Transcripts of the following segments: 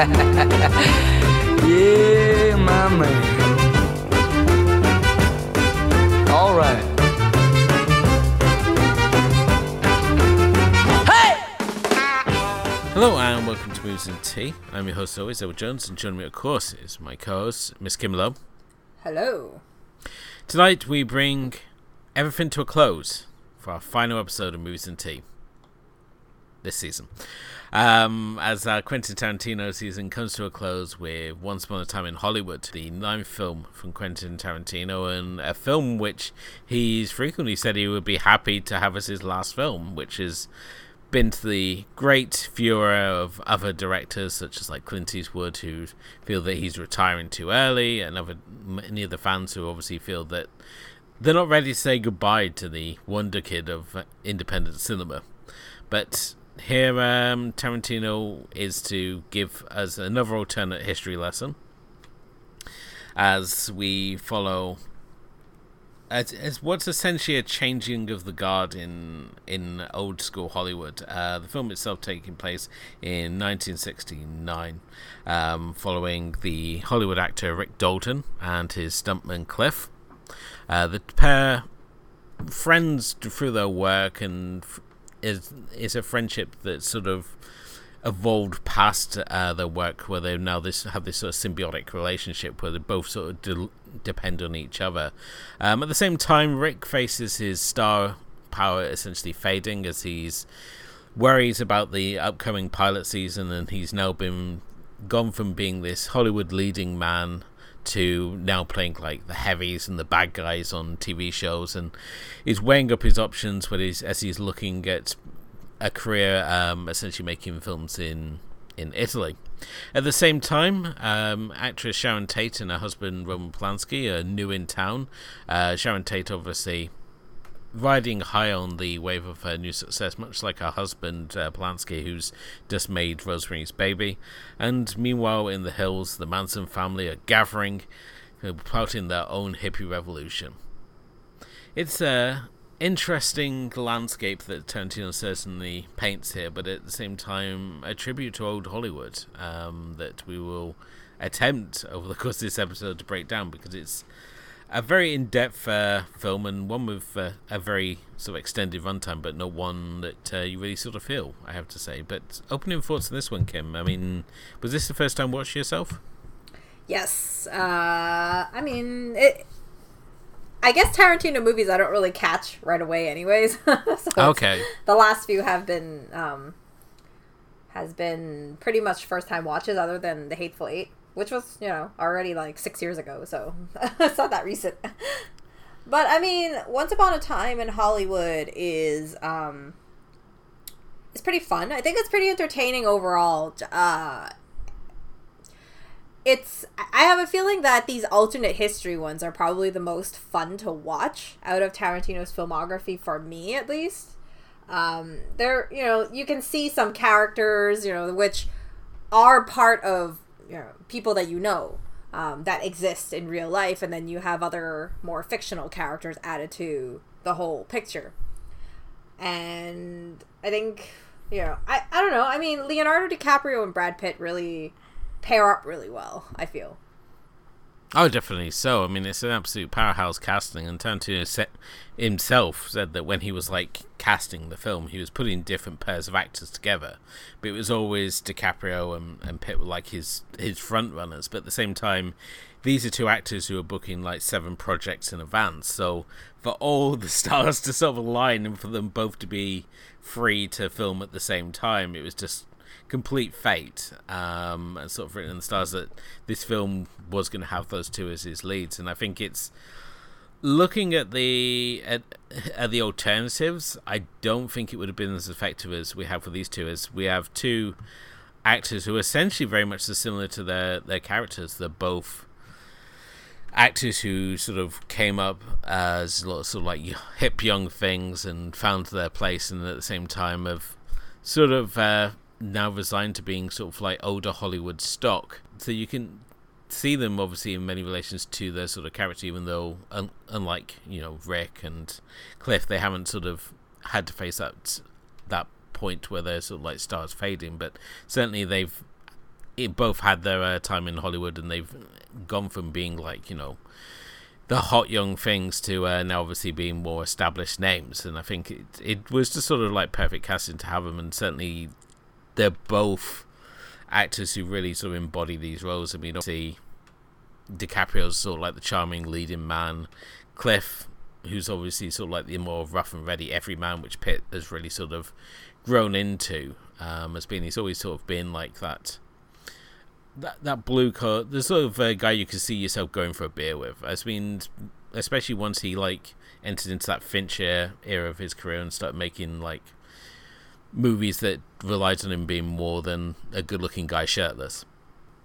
yeah, my man. All right. Hey! Hello and welcome to Movies and Tea. I'm your host always, Edward Jones, and joining me, of course, is my co-host, Miss Kim Lowe. Hello. Tonight we bring everything to a close for our final episode of Movies and Tea this season. Um, as our Quentin Tarantino season comes to a close with Once Upon a Time in Hollywood, the ninth film from Quentin Tarantino, and a film which he's frequently said he would be happy to have as his last film, which has been to the great furor of other directors such as like Clint Eastwood who feel that he's retiring too early, and other many of the fans who obviously feel that they're not ready to say goodbye to the wonder kid of independent cinema. But here, um, Tarantino is to give us another alternate history lesson as we follow as, as what's essentially a changing of the guard in in old school Hollywood. Uh, the film itself taking place in 1969, um, following the Hollywood actor Rick Dalton and his stuntman Cliff. Uh, the pair friends through their work and is is a friendship that sort of evolved past uh, their work, where they now this have this sort of symbiotic relationship where they both sort of de- depend on each other. Um, at the same time, Rick faces his star power essentially fading as he's worries about the upcoming pilot season, and he's now been gone from being this Hollywood leading man to now playing like the heavies and the bad guys on TV shows, and he's weighing up his options when he's as he's looking at a career, um, essentially making films in in Italy. At the same time, um, actress Sharon Tate and her husband Roman Polanski are new in town. Uh, Sharon Tate obviously riding high on the wave of her new success, much like her husband uh, Polanski, who's just made Rosemary's Baby. And meanwhile, in the hills, the Manson family are gathering, plotting their own hippie revolution. It's a interesting landscape that Tarantino certainly paints here, but at the same time, a tribute to old Hollywood um, that we will attempt over the course of this episode to break down because it's a very in-depth uh, film and one with uh, a very sort of extended runtime, but not one that uh, you really sort of feel. I have to say. But opening thoughts on this one, Kim. I mean, was this the first time watching yourself? Yes. Uh, I mean, it, I guess Tarantino movies I don't really catch right away, anyways. so okay. The last few have been um, has been pretty much first time watches, other than The Hateful Eight which was you know already like six years ago, so it's not that recent. but I mean, Once Upon a Time in Hollywood is um, it's pretty fun. I think it's pretty entertaining overall. Uh, it's I have a feeling that these alternate history ones are probably the most fun to watch out of Tarantino's filmography for me at least. Um, there, you know, you can see some characters, you know, which are part of you know, people that you know um, that exist in real life, and then you have other more fictional characters added to the whole picture. And I think, you know, I, I don't know. I mean, Leonardo DiCaprio and Brad Pitt really pair up really well, I feel. Oh, definitely so. I mean, it's an absolute powerhouse casting, and Tarantino set himself said that when he was like casting the film, he was putting different pairs of actors together, but it was always DiCaprio and, and Pitt were like his his front runners. But at the same time, these are two actors who are booking like seven projects in advance. So for all the stars to sort of align and for them both to be free to film at the same time, it was just complete fate um, and sort of written in the stars that this film was going to have those two as his leads. And i think it's looking at the at, at the alternatives i don't think it would have been as effective as we have for these two as we have two actors who are essentially very much similar to their their characters. They're both actors who sort of came up as sort of like hip young things and found their place and at the same time have sort of uh, now resigned to being sort of like older Hollywood stock. So you can see them obviously in many relations to their sort of character, even though un- unlike you know Rick and Cliff, they haven't sort of had to face that that point where they're sort of like stars fading. But certainly they've it both had their uh, time in Hollywood, and they've gone from being like you know the hot young things to uh, now obviously being more established names. And I think it it was just sort of like perfect casting to have them, and certainly they're both actors who really sort of embody these roles. I mean, obviously DiCaprio's sort of like the charming leading man, Cliff, who's obviously sort of like the more rough and ready everyman, which Pitt has really sort of grown into. Um, has been he's always sort of been like that that that blue coat, the sort of uh, guy you can see yourself going for a beer with. I mean, especially once he like entered into that Fincher era of his career and started making like movies that relied on him being more than a good-looking guy shirtless.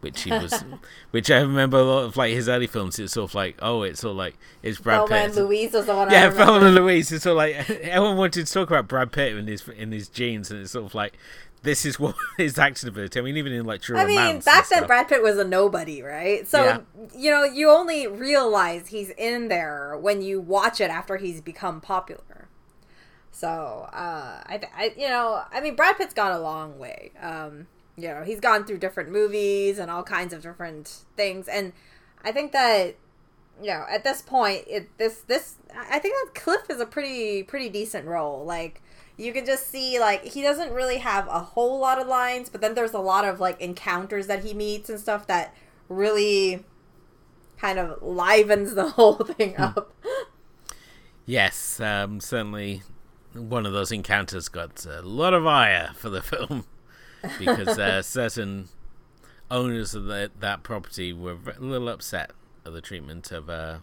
Which he was, which I remember a lot of like his early films. It's sort of like, oh, it's sort of like it's Brad Thelma Pitt. and Louise was the one. Yeah. Thelma and Louise. It's sort of like everyone wanted to talk about Brad Pitt in his in his jeans, and it's sort of like this is what his acting ability. I mean, even in like True I mean, back then. Brad Pitt was a nobody, right? So Yeah. you know, you only realize he's in there when you watch it after he's become popular. So uh, I, I, you know, I mean, Brad Pitt's gone a long way. Um, you know, he's gone through different movies and all kinds of different things, and I think that you know at this point, it this this I think that Cliff is a pretty pretty decent role. Like you can just see like he doesn't really have a whole lot of lines, but then there's a lot of like encounters that he meets and stuff that really kind of livens the whole thing up. Yes, um, certainly one of those encounters got a lot of ire for the film because uh, certain owners of that property were a little upset at the treatment of uh,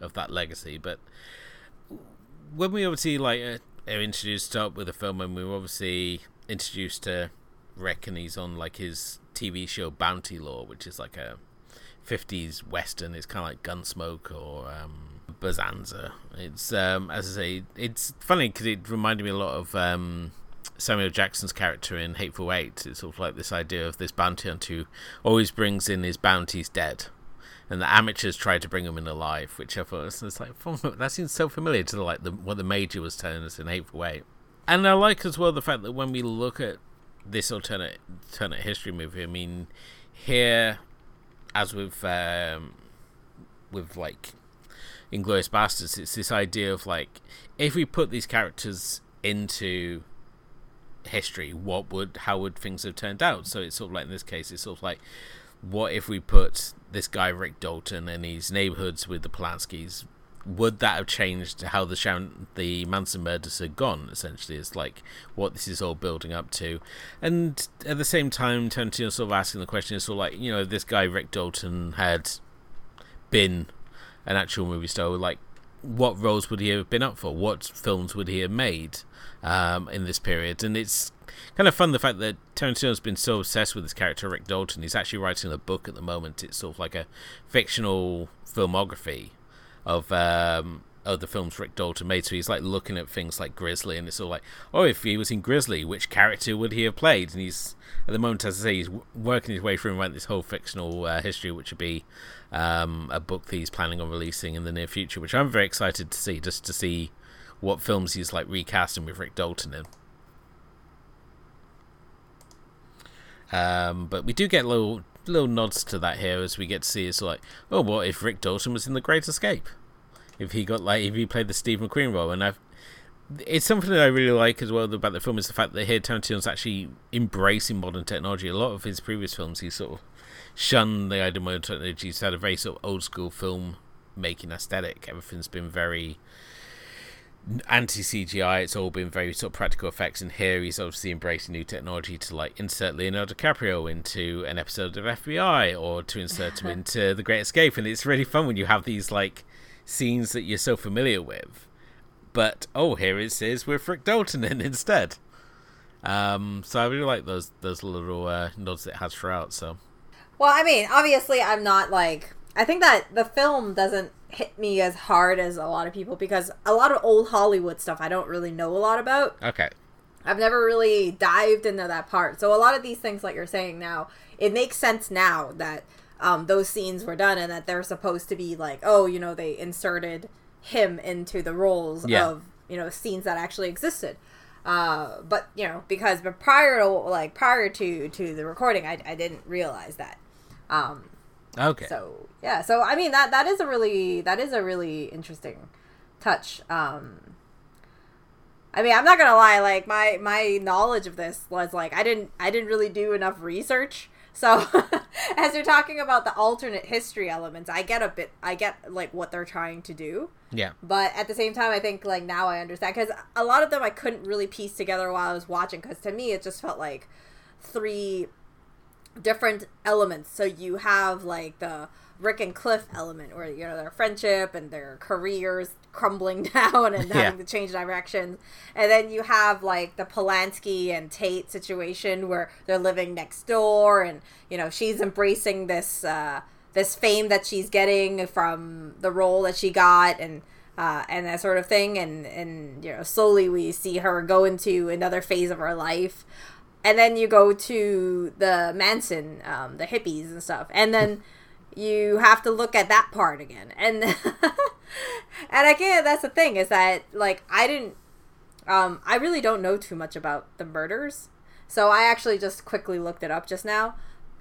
of that legacy. But when we obviously like uh, are introduced up with the film, and we were obviously introduced to Rick, and he's on like his TV show Bounty Law, which is like a 50s western. It's kind of like Gunsmoke or um, Bonanza. It's um, as I say, it's funny because it reminded me a lot of um, Samuel Jackson's character in Hateful Eight. It's sort of like this idea of this bounty hunter who always brings in his bounties dead. And the amateurs try to bring him in alive, which I thought was it's like that seems so familiar to the, like the, what the major was telling us in Hateful Eight. And I like as well the fact that when we look at this alternate alternate history movie, I mean, here as with um, with like Inglourious Basterds, it's this idea of like if we put these characters into history, what would how would things have turned out? So it's sort of like in this case, it's sort of like what if we put this guy Rick Dalton in these neighborhoods with the Polanskis? Would that have changed how the Sharon, the Manson murders had gone? Essentially, it's like what this is all building up to, and at the same time, Tarantino sort of asking the question is sort of like you know this guy Rick Dalton had been an actual movie star, like what roles would he have been up for? What films would he have made um, in this period? And it's kind of fun the fact that Tarantino's been so obsessed with this character Rick Dalton. He's actually writing a book at the moment. It's sort of like a fictional filmography of um, of the films Rick Dalton made. So he's like looking at things like Grizzly, and it's all like, oh, if he was in Grizzly, which character would he have played? And he's at the moment, as I say, he's working his way through and writing this whole fictional uh, history, which would be um, a book that he's planning on releasing in the near future, which I'm very excited to see, just to see what films he's like recasting with Rick Dalton in. Um, but we do get little little nods to that here as we get to see it's like, oh, what if Rick Dalton was in The Great Escape? If he got like if he played the Steve McQueen role, and I've it's something that I really like as well about the film is the fact that here Tarantino's actually embracing modern technology. A lot of his previous films, he sort of shunned the idea of modern technology. He's had a very sort of old school film making aesthetic. Everything's been very anti CGI. It's all been very sort of practical effects, and here he's obviously embracing new technology to like insert Leonardo DiCaprio into an episode of FBI or to insert him into The Great Escape, and it's really fun when you have these like scenes that you're so familiar with, but oh, here it is with Rick Dalton in instead. Um, so I really like those those little uh, nods it has throughout. So Well, I mean, obviously, I'm not like. I think that the film doesn't hit me as hard as a lot of people because a lot of old Hollywood stuff I don't really know a lot about. okay, I've never really dived into that part. So a lot of these things, like you're saying now, it makes sense now that um, those scenes were done and that they're supposed to be like, oh, you know, they inserted him into the roles Yeah. of you know scenes that actually existed. Uh, but you know, because but prior to like prior to to the recording, I, I didn't realize that. Um, Okay. so yeah, so I mean that that is a really that is a really interesting touch. Um, I mean, I'm not gonna lie, like my my knowledge of this was like I didn't I didn't really do enough research. So as you're talking about the alternate history elements, I get a bit I get like what they're trying to do. yeah. But at the same time, I think like now I understand because a lot of them I couldn't really piece together while I was watching because to me it just felt like three different elements. So you have like the Rick and Cliff element, where you know their friendship and their careers crumbling down and Yeah. having to change directions, and then you have like the Polanski and Tate situation where they're living next door, and you know she's embracing this uh, this fame that she's getting from the role that she got, and uh, and that sort of thing, and and you know slowly we see her go into another phase of her life and then you go to the Manson, um, the hippies and stuff, and then you have to look at that part again, and and again, that's the thing is that like I didn't, um, I really don't know too much about the murders, so I actually just quickly looked it up just now,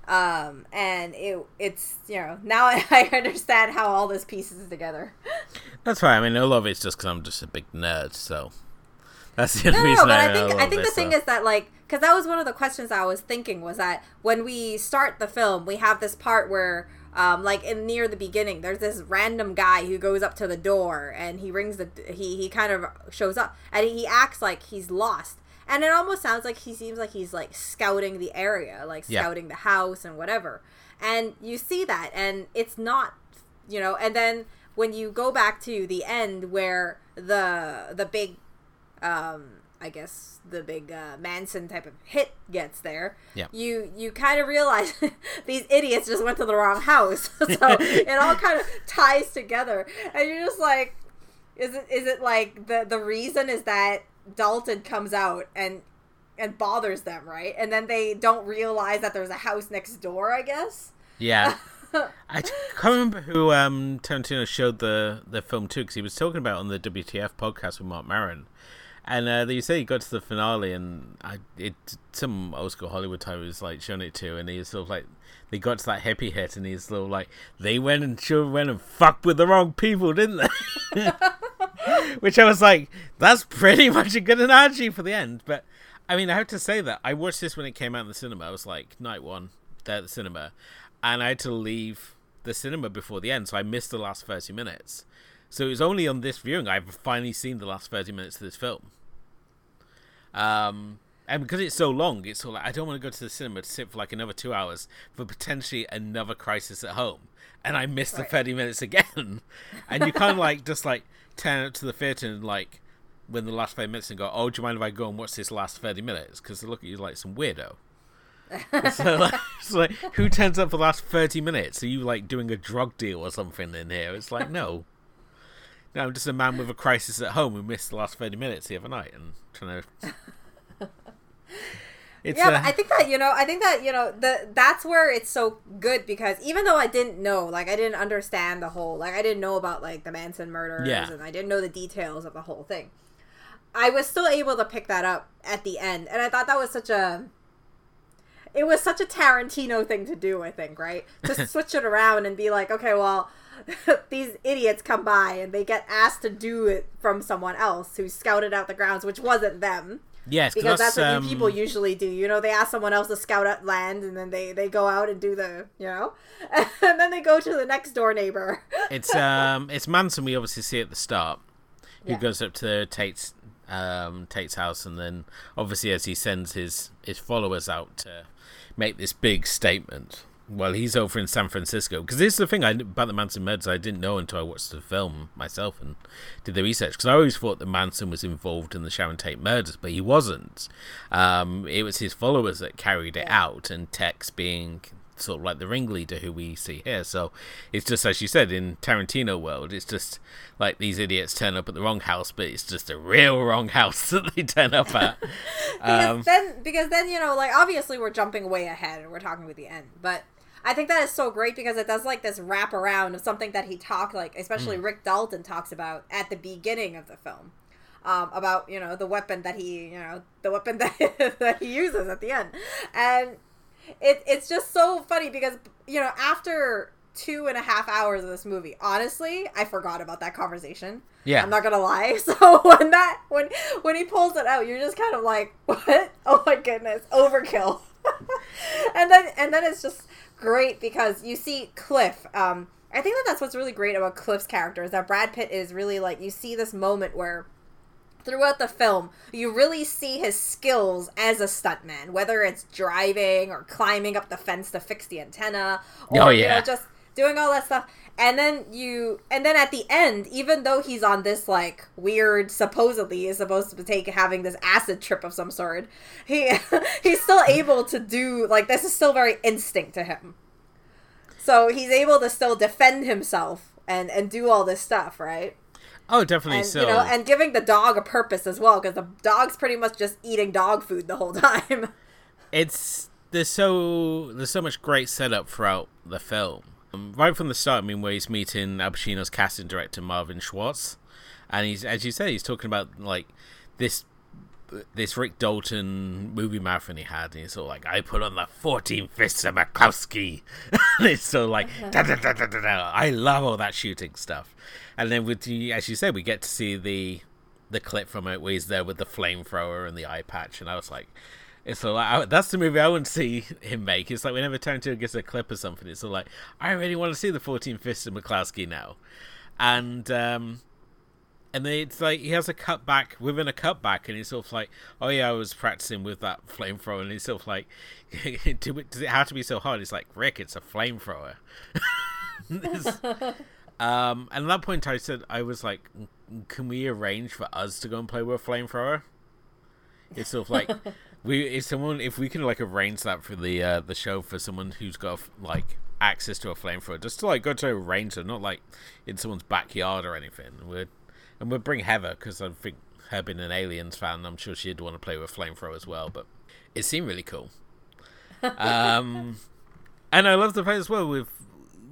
um, and it it's you know now I, I understand how all this pieces together. That's fine. I mean, a lot of it's just because I'm just a big nerd, so. That's the only No, no, reason but I, I think I think the thing is that like because that was one of the questions I was thinking was that when we start the film, we have this part where. Um, like in near the beginning, there's this random guy who goes up to the door and he rings the he he kind of shows up and he acts like he's lost and it almost sounds like he seems like he's like scouting the area, like Yeah. scouting the house and whatever. And you see that, and it's not, you know. And then when you go back to the end where the the big um I guess the big uh, Manson type of hit gets there. Yeah. You you kind of realize these idiots just went to the wrong house. so it all kind of ties together, and you're just like, is it is it like the the reason is that Dalton comes out and and bothers them, right? And then they don't realize that there's a house next door. I guess. Yeah. I can't remember who um, Tarantino showed the, the film to because he was talking about it on the WTF podcast with Marc Maron. And uh, you say he got to the finale, and I it some old school Hollywood type was like showing it to, and he was sort of like they got to that happy hit, and he's sort of like they went and sure went and fucked with the wrong people, didn't they? Which I was like, that's pretty much a good analogy for the end. But I mean, I have to say that I watched this when it came out in the cinema. I was like night one there at the cinema, and I had to leave the cinema before the end, so I missed the last thirty minutes. So it was only on this viewing I've finally seen the last thirty minutes of this film. Um, and because it's so long, it's all like I don't want to go to the cinema to sit for like another two hours for potentially another crisis at home, and I missed the thirty minutes again. and you kind of like just like turn up to the theater and like when the last thirty minutes and go, "Oh, do you mind if I go and watch this last thirty minutes?" Because they look at you like some weirdo. so like, like, who turns up for the last thirty minutes? Are you like doing a drug deal or something in here? It's like no. No, I'm just a man with a crisis at home who missed the last thirty minutes the other night and trying to. It's yeah, uh, but I think that you know, I think that you know, the that's where it's so good because even though I didn't know, like I didn't understand the whole, like I didn't know about like the Manson murders Yeah. and I didn't know the details of the whole thing. I was still able to pick that up at the end, and I thought that was such a. It was such a Tarantino thing to do, I think, right? To switch it around and be like, okay, well, these idiots come by and they get asked to do it from someone else who scouted out the grounds, which wasn't them yes, because that's what um, you people usually do. You know, they ask someone else to scout out land, and then they they go out and do the you know, and then they go to the next door neighbor. it's um it's Manson we obviously see at the start who Yeah. goes up to Tate's um Tate's house and then obviously as he sends his his followers out to make this big statement well he's over in San Francisco because this is the thing I about the Manson murders I didn't know until I watched the film myself and did the research because I always thought that Manson was involved in the Sharon Tate murders but he wasn't um it was his followers that carried it out and Tex being sort of like the ringleader who we see here. So it's just as you said in Tarantino world, it's just like these idiots turn up at the wrong house, but it's just a real wrong house that they turn up at. because um, then because then you know like obviously we're jumping way ahead and we're talking with the end but i think that is so great because it does like this wrap around of something that he talked like especially Hmm. rick dalton talks about at the beginning of the film um, about you know the weapon that he you know the weapon that that he uses at the end, and it it's just so funny because you know after two and a half hours of this movie, honestly, I forgot about that conversation. Yeah. I'm not gonna lie. So when that when when he pulls it out, you're just kind of like, what? Oh my goodness, overkill. and then and then it's just great because you see Cliff. Um, I think that that's what's really great about Cliff's character is that Brad Pitt is really like you see this moment where throughout the film you really see his skills as a stuntman, whether it's driving or climbing up the fence to fix the antenna, or Oh, you yeah. know just doing all that stuff. And then you, and then at the end, even though he's on this like weird, supposedly is supposed to take having this acid trip of some sort, he he's still able to do like this is still very instinct to him. So he's able to still defend himself and and do all this stuff, right? Oh, definitely. And so you know, and giving the dog a purpose as well, because the dog's pretty much just eating dog food the whole time. it's there's so there's so much great setup throughout the film. Um, right from the start, I mean, where he's meeting Al Pacino's casting director Marvin Schwartz, and he's as you say, he's talking about like this this Rick Dalton movie marathon he had, and he's sort of like, I put on the 14 fists of McCluskey. and it's so like, da, da, da, da, da, da. I love all that shooting stuff. And then with the, as you said, we get to see the the clip from it where he's there with the flamethrower and the eye patch, and I was like, it's so like that's the movie I to see him make. It's like whenever Tarantino gets a clip or something, it's all like I really want to see the 14 fists of McCluskey now, and um, and then it's like he has a cutback within a cutback, and he's sort of like, oh yeah, I was practicing with that flamethrower, and he's sort of like, Do it, does it have to be so hard? It's like Rick, it's a flamethrower. Um, and at that point, I said, I was like, can we arrange for us to go and play with a flamethrower? It's sort of like we if someone if we can like arrange that for the uh, the show for someone who's got like access to a flamethrower, just to like go to a range, and not like in someone's backyard or anything. We'd and we'd bring Heather because I think her being an Aliens fan, I'm sure she'd want to play with a flamethrower as well. But it seemed really cool. um, and I love the play as well with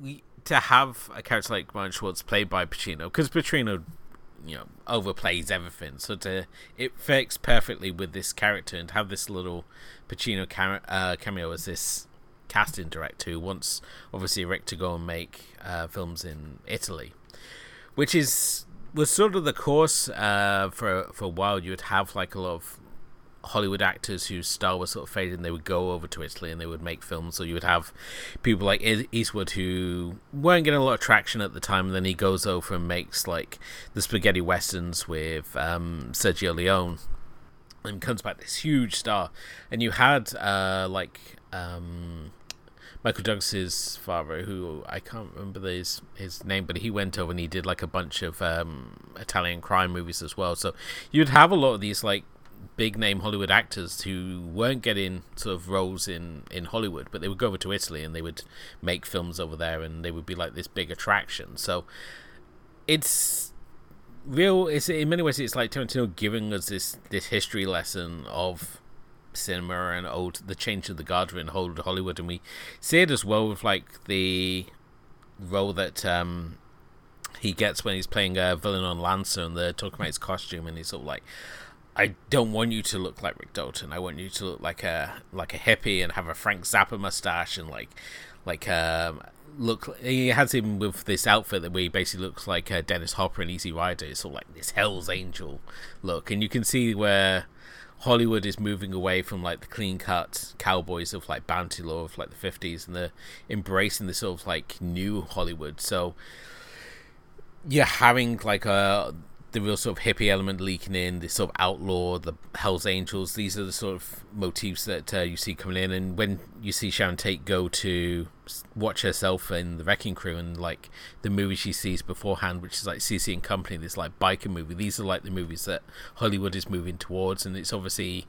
we, to have a character like Martin Schwartz played by Pacino because Pacino, you know, overplays everything. So to it fits perfectly with this character and have this little Pacino uh, cameo as this casting director who wants obviously Rick to go and make uh, films in Italy, which is was sort of the course uh, for for a while. You would have like a lot of Hollywood actors whose star was sort of fading, they would go over to Italy and they would make films. So you would have people like Eastwood who weren't getting a lot of traction at the time, and then he goes over and makes like the spaghetti westerns with um, Sergio Leone, and comes back this huge star. And you had uh, like um, Michael Douglas's father, who I can't remember his his name, but he went over and he did like a bunch of um, Italian crime movies as well. So you'd have a lot of these like big name Hollywood actors who weren't getting sort of roles in in Hollywood, but they would go over to Italy and they would make films over there, and they would be like this big attraction. So it's real. It's in many ways it's like Tarantino giving us this this history lesson of cinema and old the change of the guard in old Hollywood, and we see it as well with like the role that um he gets when he's playing a villain on Lancer, and they're talking about his costume, and he's sort of like. I don't want you to look like Rick Dalton. I want you to look like a like a hippie and have a Frank Zappa mustache and like like um look. He has him with this outfit that he basically looks like uh, Dennis Hopper in Easy Rider. It's sort of like this Hell's Angel look, and you can see where Hollywood is moving away from like the clean cut cowboys of like Bounty Law of like the fifties, and they're embracing this sort of like new Hollywood. So you're having like a the real sort of hippie element leaking in, the sort of outlaw, the Hell's Angels. These are the sort of motifs that uh, you see coming in. And when you see Sharon Tate go to watch herself in the Wrecking Crew and like the movie she sees beforehand, which is like CC and Company, this like biker movie. These are like the movies that Hollywood is moving towards, and it's obviously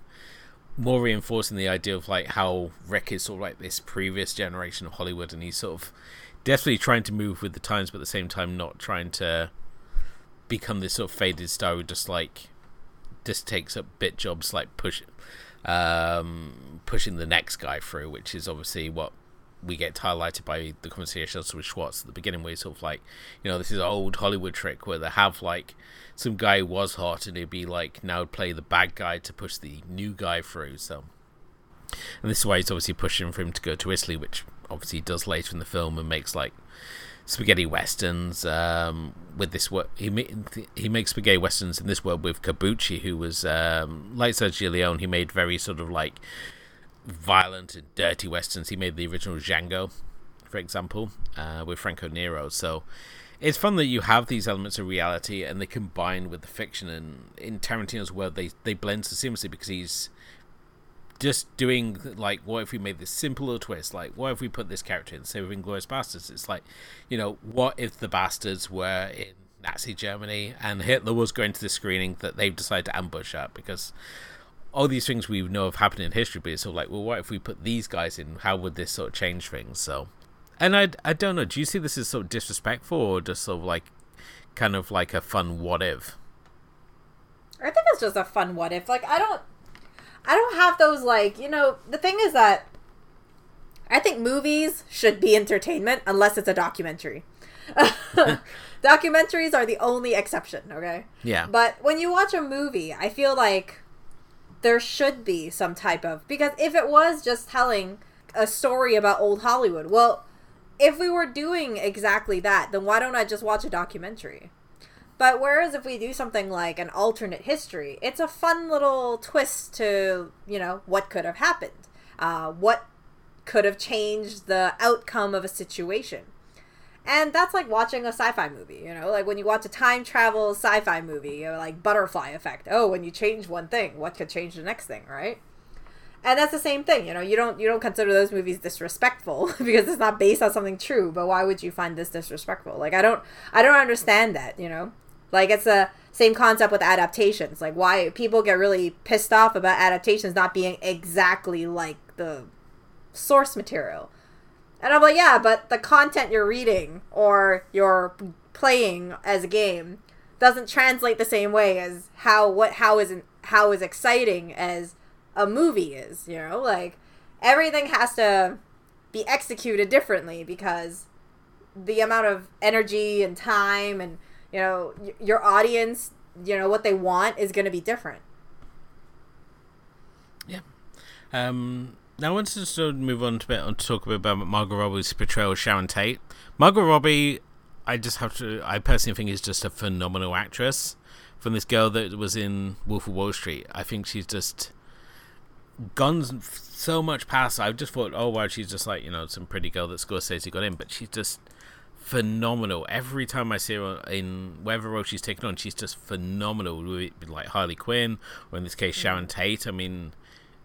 more reinforcing the idea of like how Rick is sort of like this previous generation of Hollywood, and he's sort of definitely trying to move with the times, but at the same time not trying to become this sort of faded star who just like just takes up bit jobs like push um pushing the next guy through which is obviously what we get highlighted by the conversation with Schwartz at the beginning, where he's sort of like, you know, this is an old Hollywood trick where they have like some guy who was hot and he'd be like now play the bad guy to push the new guy through. So, and this is why he's obviously pushing for him to go to Italy, which obviously he does later in the film and makes like spaghetti westerns um, with this work. He he makes spaghetti westerns in this world with Corbucci, who was um, like Sergio Leone. He made very sort of like violent and dirty westerns. He made the original Django, for example, uh, with Franco Nero. So it's fun that you have these elements of reality and they combine with the fiction. And in Tarantino's world, they they blend so seamlessly because he's just doing like what if we made this simpler twist? Like what if we put this character in? Say with Inglourious Basterds it's like you know what if the bastards were in Nazi Germany and Hitler was going to the screening that they've decided to ambush at? Because all these things we know have happened in history but it's sort of like well what if we put these guys in? How would this sort of change things? So and I, I don't know. Do you see this as sort of disrespectful or just sort of like kind of like a fun what if? I think it's just a fun what if. Like I don't I don't have those like you know the thing is that I think movies should be entertainment unless it's a documentary. Documentaries are the only exception, okay? Yeah. But when you watch a movie, I feel like there should be some type of because if it was just telling a story about old Hollywood, well, if we were doing exactly that, then why don't I just watch a documentary? But whereas if we do something like an alternate history, it's a fun little twist to, you know, what could have happened. Uh, what could have changed the outcome of a situation. And that's like watching a sci-fi movie, you know, like when you watch a time travel sci-fi movie, or like butterfly effect. Oh, when you change one thing, what could change the next thing, right? And that's the same thing, you know. You don't you don't consider those movies disrespectful because it's not based on something true. But why would you find this disrespectful? Like I don't I don't understand that, you know. Like it's the same concept with adaptations. Like why people get really pissed off about adaptations not being exactly like the source material. And I'm like, yeah, but the content you're reading or you're playing as a game doesn't translate the same way as how what how is how is exciting as a movie is, you know? Like everything has to be executed differently because the amount of energy and time and you know your audience you know what they want is going to be different yeah um now I want to sort of move on to, bit, to talk a bit about Margot Robbie's portrayal of Sharon Tate. Margot Robbie, I just have to, I personally think is just a phenomenal actress. From this girl that was in Wolf of Wall Street, I think she's just gone so much past. I just thought, oh wow, she's just like you know some pretty girl that Scorsese got in, but she's just phenomenal. Every time I see her in whatever role she's taken on, she's just phenomenal. Like Harley Quinn, or in this case, Sharon mm. Tate. I mean,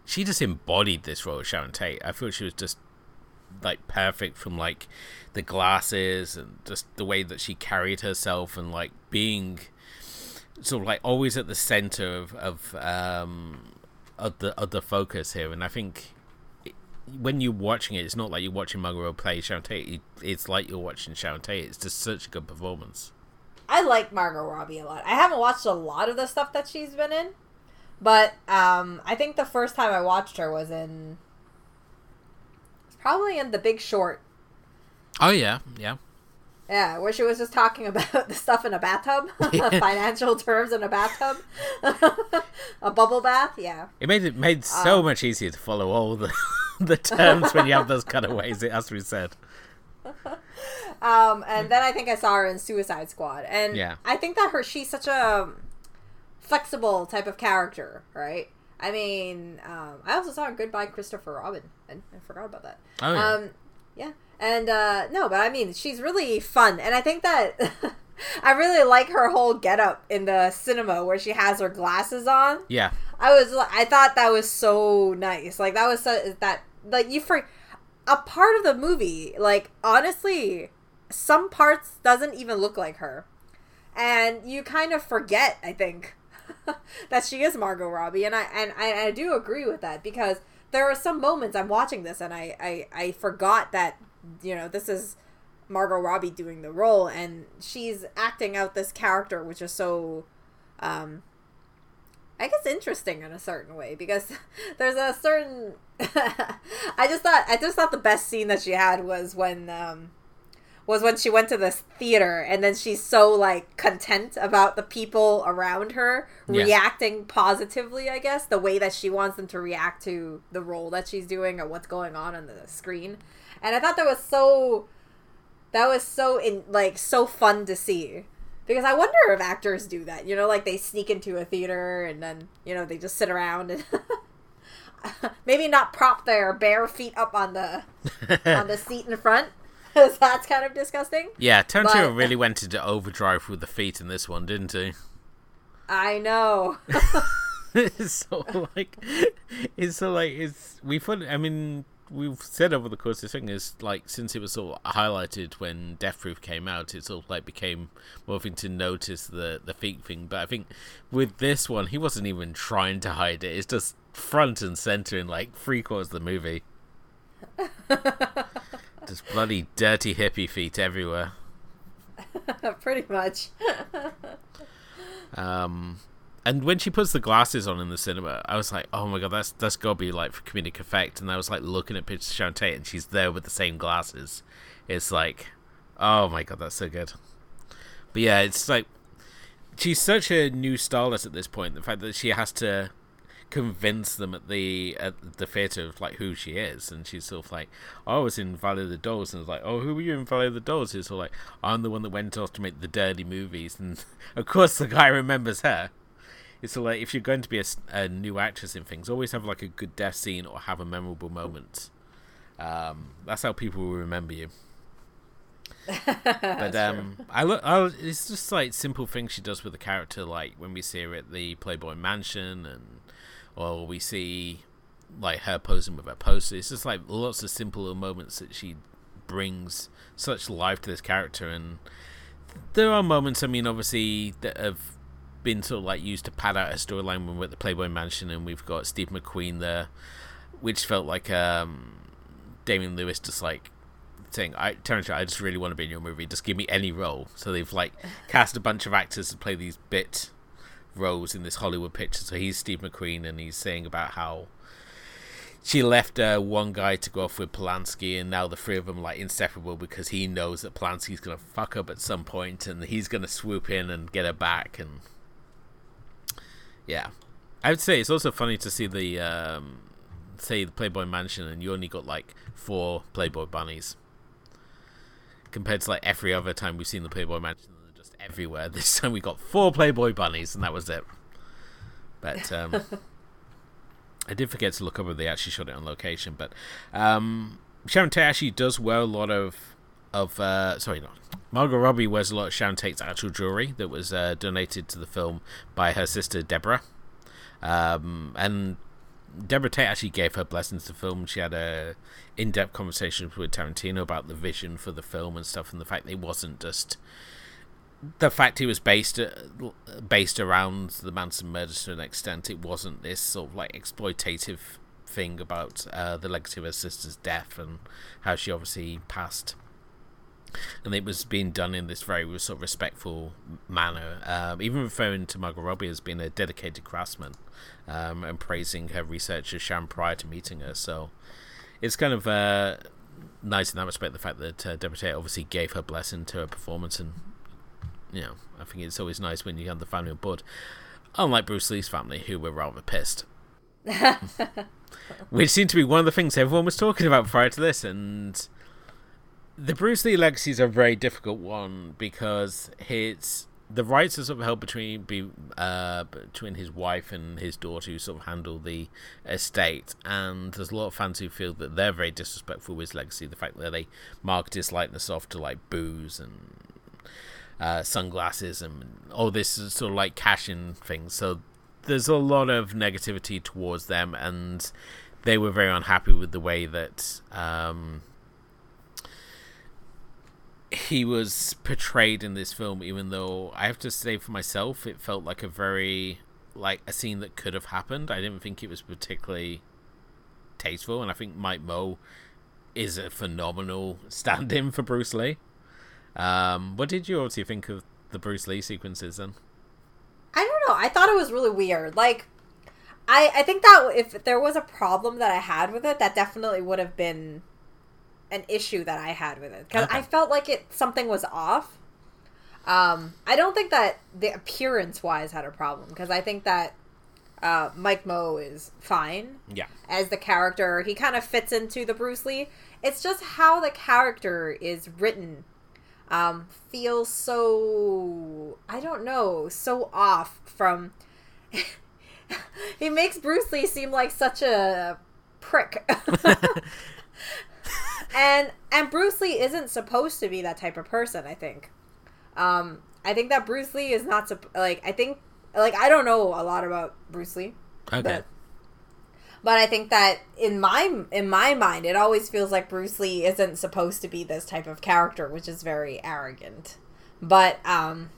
she just embodied this role of Sharon Tate. I feel she was just like perfect from like the glasses and just the way that she carried herself and like being sort of like always at the center of of um of the of the focus here. And I think when you're watching it, it's not like you're watching Margot play Sharon Tate. It's like you're watching Sharon Tate. It's just such a good performance. I like Margot Robbie a lot. I haven't watched a lot of the stuff that she's been in, but um, I think the first time I watched her was in probably in The Big Short. Oh yeah, yeah. Yeah, where she was just talking about the stuff in a bathtub, financial terms in a bathtub, a bubble bath. Yeah, it made it made so um, much easier to follow all the the terms when you have those cutaways. As we said. Um, and then I think I saw her in Suicide Squad, and yeah. I think that her she's such a flexible type of character, right? I mean, um, I also saw Goodbye Christopher Robin, and I forgot about that. Oh yeah. Um, yeah, and uh, no, but I mean, she's really fun, and I think that I really like her whole getup in the cinema where she has her glasses on. Yeah, I was, I thought that was so nice. Like that was so that like you for a part of the movie. Like honestly, some parts doesn't even look like her, and you kind of forget. I think that she is Margot Robbie, and I and I, I do agree with that because there are some moments I'm watching this and I, I I forgot that you know, this is Margot Robbie doing the role, and she's acting out this character, which is so. Um, I guess interesting in a certain way because there's a certain I just thought I just thought the best scene that she had was when um was when she went to this theater and then she's so like content about the people around her Yeah. reacting positively, I guess, the way that she wants them to react to the role that she's doing or what's going on on the screen. And I thought that was so that was so in like so fun to see. Because I wonder if actors do that. You know, like they sneak into a theater and then, you know, they just sit around and maybe not prop their bare feet up on the on the seat in front. that's kind of disgusting. Yeah, Tarantino But- really went into overdrive with the feet in this one, didn't he? I know. it's so like, it's so like it's we put. I mean, we've said over the course of the thing is like since it was sort of highlighted when Death Proof came out, it sort of like became more thing to notice the the feet thing. But I think with this one, he wasn't even trying to hide it. It's just front and center in like three quarters of the movie. just bloody dirty hippie feet everywhere. Pretty much. Um, and when she puts the glasses on in the cinema, I was like, "Oh my god, that's that's gotta be like for comedic effect." And I was like looking at pictures of and she's there with the same glasses. It's like, oh my god, that's so good. But yeah, it's like she's such a new starlet at this point. The fact that she has to convince them at the at the theater of like who she is, and she's sort of like, oh, I was in Valley of the Dolls, and it's like, oh, who were you in Valley of the Dolls? It's of like, I'm the one that went off to make the dirty movies, and of course the guy remembers her. It's like if you're going to be a new actress in things, always have like a good death scene or have a memorable moment. Um, that's how people will remember you. But um, I look. I, it's just like simple things she does with the character, like when we see her at the Playboy Mansion, and or we see like her posing with her poster. It's just like lots of simple little moments that she brings such life to this character, and there are moments. I mean, obviously that have been sort of like used to pad out a storyline when we're at the Playboy Mansion, and we've got Steve McQueen there, which felt like um, Damian Lewis just like saying, "I Terrence, I just really want to be in your movie. Just give me any role." So they've like cast a bunch of actors to play these bit roles in this Hollywood picture. So he's Steve McQueen, and he's saying about how she left uh, one guy to go off with Polanski, and now the three of them like inseparable because he knows that Polanski's gonna fuck up at some point, and he's gonna swoop in and get her back. And yeah, I would say it's also funny to see the um, say the Playboy Mansion, and you only got like four Playboy bunnies compared to like every other time we've seen the Playboy Mansion. They're just everywhere. This time we got four Playboy bunnies, and that was it. But um, I did forget to look up if they actually shot it on location. But um, Sharon actually does wear a lot of of uh, sorry, not Margot Robbie wears a lot of Sharon Tate's actual jewelry that was uh, donated to the film by her sister Debra. Um, and Debra Tate actually gave her blessings to the film. She had a in-depth conversation with Tarantino about the vision for the film and stuff, and the fact that it wasn't just the fact he was based uh, based around the Manson murders to an extent. It wasn't this sort of like exploitative thing about uh, the legacy of her sister's death and how she obviously passed. And it was being done in this very sort of respectful manner, um, even referring to Margot Robbie as being a dedicated craftsman um, and praising her research as Sharon prior to meeting her. So it's kind of uh, nice in that respect, the fact that uh, obviously gave her blessing to her performance. And, you know, I think it's always nice when you have the family on board. Unlike Bruce Lee's family, who were rather pissed. Which seemed to be one of the things everyone was talking about prior to this. And the Bruce Lee legacy is a very difficult one because his the rights are sort of held between be, uh, between his wife and his daughter who sort of handle the estate. And there's a lot of fans who feel that they're very disrespectful with his legacy the fact that they market his likeness off to like booze and uh, sunglasses and all this sort of like cash in things. So there's a lot of negativity towards them and they were very unhappy with the way that um, he was portrayed in this film even though i have to say for myself it felt like a very like a scene that could have happened i didn't think it was particularly tasteful and i think mike moh is a phenomenal stand-in for bruce lee um, what did you obviously think of the bruce lee sequences then I don't know. I thought it was really weird. Like, I I think that if there was a problem that I had with it, that definitely would have been an issue that I had with it because Okay. I felt like it something was off. Um, I don't think that the appearance wise had a problem because I think that uh, Mike Moh is fine Yeah. as the character. He kind of fits into the Bruce Lee. It's just how the character is written um, feels so I don't know so off from. he makes Bruce Lee seem like such a prick. and and Bruce Lee isn't supposed to be that type of person, I think. Um I think that Bruce Lee is not like I think like I don't know a lot about Bruce Lee. Okay. But, but I think that in my in my mind, it always feels like Bruce Lee isn't supposed to be this type of character, which is very arrogant. But um,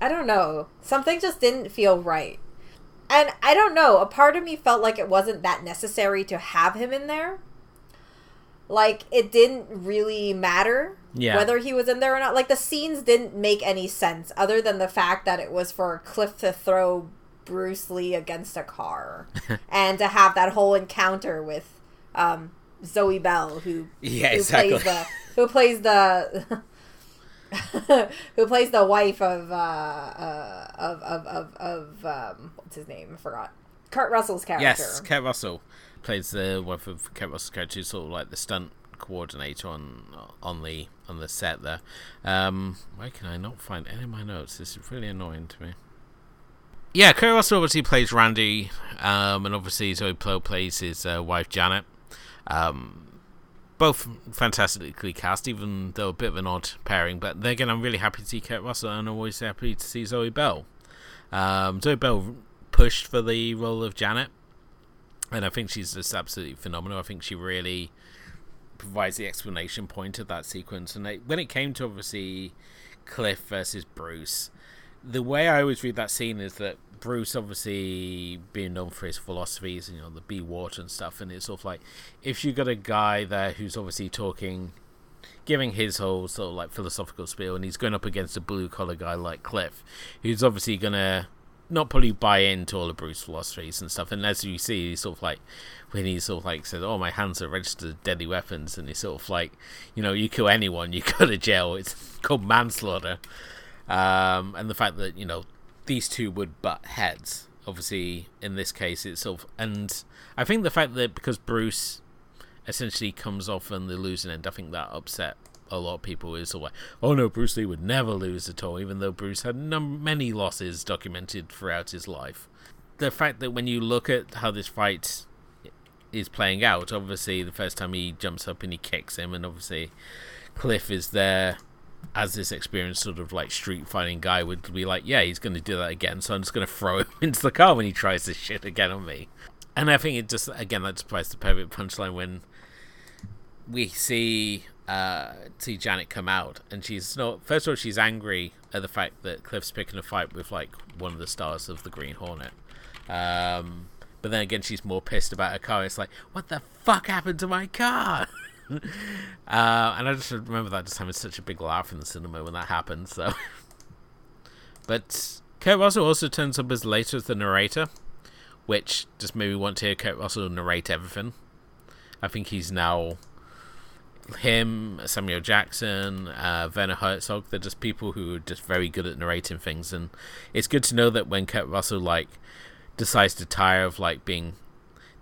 I don't know. Something just didn't feel right, and I don't know. A part of me felt like it wasn't that necessary to have him in there. Like it didn't really matter Yeah. whether he was in there or not. Like the scenes didn't make any sense other than the fact that it was for Cliff to throw Bruce Lee against a car and to have that whole encounter with um, Zoe Bell, who Yeah, who exactly. plays the who plays the who plays the wife of uh, uh, of of of, of um, what's his name? I forgot. Kurt Russell's character. Yes, Kurt Russell plays the wife of Kurt Russell's who's sort of like the stunt coordinator on on the on the set there. Um, why can I not find any of my notes? This is really annoying to me. Yeah, Kurt Russell obviously plays Randy, um, and obviously Zoe Plo plays his uh, wife Janet. Um, both fantastically cast, even though a bit of an odd pairing. But then again, I'm really happy to see Kurt Russell, and always happy to see Zoe Bell. Um, Zoe Bell pushed for the role of Janet, and I think she's just absolutely phenomenal. I think she really provides the explanation point of that sequence. And when it came to obviously Cliff versus Bruce, the way I always read that scene is that Bruce obviously being known for his philosophies, and you know, the be water and stuff, and it's sort of like if you got a guy there who's obviously talking giving his whole sort of like philosophical spiel and he's going up against a blue collar guy like Cliff, who's obviously gonna not probably buy into all of Bruce's philosophies and stuff. And as you see, he's sort of like when he sort of like said, "Oh, my hands are registered deadly weapons," and he's sort of like, you know, you kill anyone, you go to jail. It's called manslaughter. Um, and the fact that you know these two would butt heads. Obviously, in this case, it's sort of, and I think the fact that because Bruce essentially comes off on the losing end, I think that upset a lot of people. Is like, oh no, Bruce Lee would never lose at all, even though Bruce had many losses documented throughout his life. The fact that when you look at how this fight is playing out, obviously the first time he jumps up and he kicks him, and obviously Cliff is there as this experienced sort of like street fighting guy would be like, yeah, he's going to do that again, so I'm just going to throw him into the car when he tries this shit again on me. And I think it just again that the perfect punchline when we see uh, see Janet come out, and she's not. First of all, she's angry at the fact that Cliff's picking a fight with like one of the stars of the Green Hornet. Um, but then again, she's more pissed about her car. It's like, what the fuck happened to my car? uh, and I just remember that just having such a big laugh in the cinema when that happened. So, but Kurt Russell also turns up as later as the narrator, which just made me want to hear Kurt Russell narrate everything. I think he's now him, Samuel Jackson, uh, Werner Herzog. They're just people who are just very good at narrating things, and it's good to know that when Kurt Russell like decides to tire of like being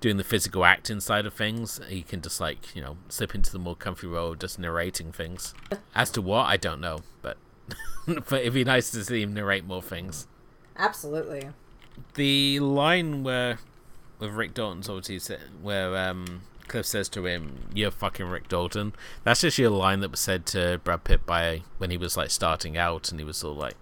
doing the physical acting side of things, he can just like you know slip into the more comfy role of just narrating things. As to what, I don't know, but but it'd be nice to see him narrate more things. Absolutely. The line where with Rick Dalton's obviously where um, Cliff says to him, "You're fucking Rick Dalton." That's actually a line that was said to Brad Pitt by when he was like starting out, and he was of like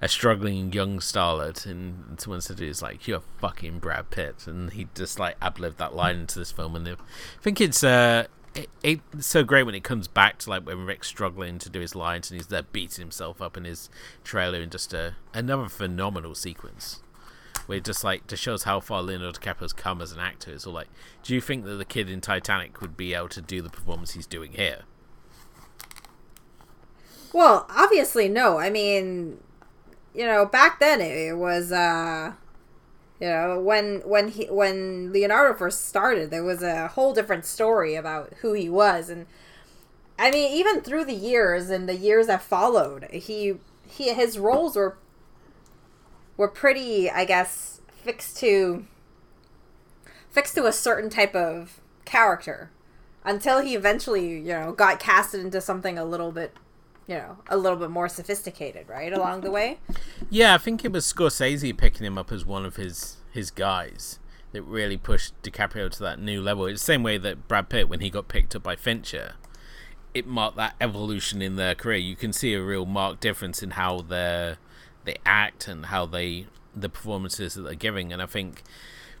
a struggling young starlet, and, and someone said to him, "It's like you're fucking Brad Pitt," and he just like ad-libbed that line into this film, and I think it's uh. It, it's so great when it comes back to like when Rick's struggling to do his lines and he's there beating himself up in his trailer in just a another phenomenal sequence where just like just shows how far Leonardo DiCaprio's come as an actor. It's all like, do you think that the kid in Titanic would be able to do the performance he's doing here? Well, obviously no. I mean, you know, back then it, it was uh You know, when when he when Leonardo first started, there was a whole different story about who he was, and I mean, even through the years and the years that followed, he he his roles were were pretty, I guess, fixed to fixed to a certain type of character until he eventually, you know, got casted into something a little bit, you know, a little bit more sophisticated, right? Along the way. Yeah, I think it was Scorsese picking him up as one of his his guys that really pushed DiCaprio to that new level. It's the same way that Brad Pitt, when he got picked up by Fincher, it marked that evolution in their career. You can see a real marked difference in how they they act and how they the performances that they're giving. And I think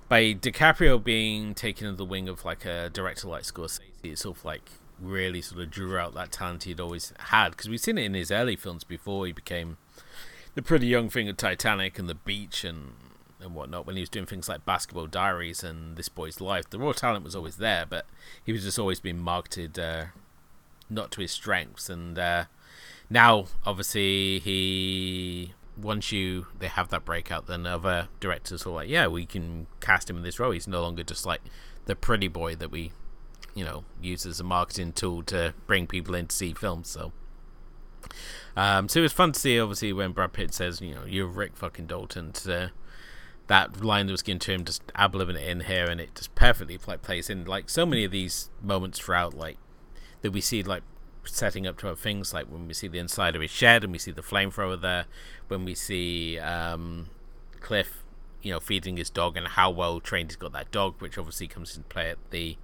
by DiCaprio being taken under the wing of like a director like Scorsese, it sort of like really sort of drew out that talent he'd always had because we've seen it in his early films before he became the pretty young thing of Titanic and The Beach and and whatnot when he was doing things like Basketball Diaries and This Boy's Life. The raw talent was always there, but he was just always being marketed uh, not to his strengths. And uh, now, obviously, he once you they have that breakout, then other directors are like, yeah, we can cast him in this role. He's no longer just like the pretty boy that we, you know, use as a marketing tool to bring people in to see films. So. Um, so it was fun to see, obviously, when Brad Pitt says, you know, you're Rick fucking Dalton. To, that line that was given to him, just ab it in here, and it just perfectly like plays in. Like so many of these moments throughout, like that we see, like setting up to other things, like when we see the inside of his shed and we see the flamethrower there, when we see um, Cliff, you know, feeding his dog, and how well trained he's got that dog, which obviously comes into play at the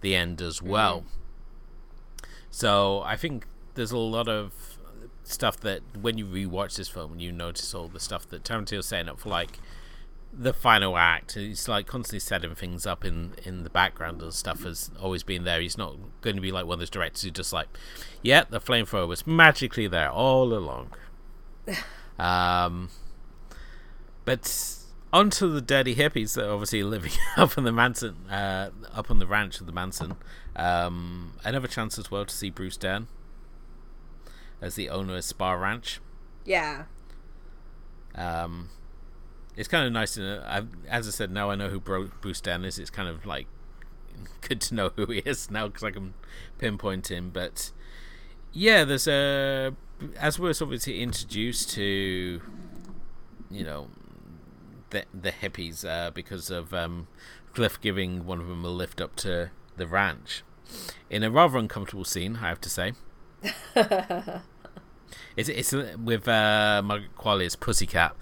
the end as well. Mm-hmm. So I think there's a lot of stuff that when you rewatch this film, you notice all the stuff that Tarantino's setting up for, like the final act. He's like constantly setting things up in in the background and stuff has always been there. He's not going to be like one of those directors who just like, yeah, the flamethrower was magically there all along. um, but onto the dirty hippies that are obviously living up on the Manson, uh, up on the ranch of the Manson. Um, another chance as well to see Bruce Dern as the owner of Spahn Ranch. Yeah. Um, it's kind of nice to know. I, as I said, now I know who Bruce Dern is. It's kind of like good to know who he is now because I can pinpoint him. But yeah, there's a as we're obviously introduced to, you know, the the hippies uh, because of um, Cliff giving one of them a lift up to the ranch in a rather uncomfortable scene, I have to say. it's it's with uh, Margaret Qualley as Pussycat.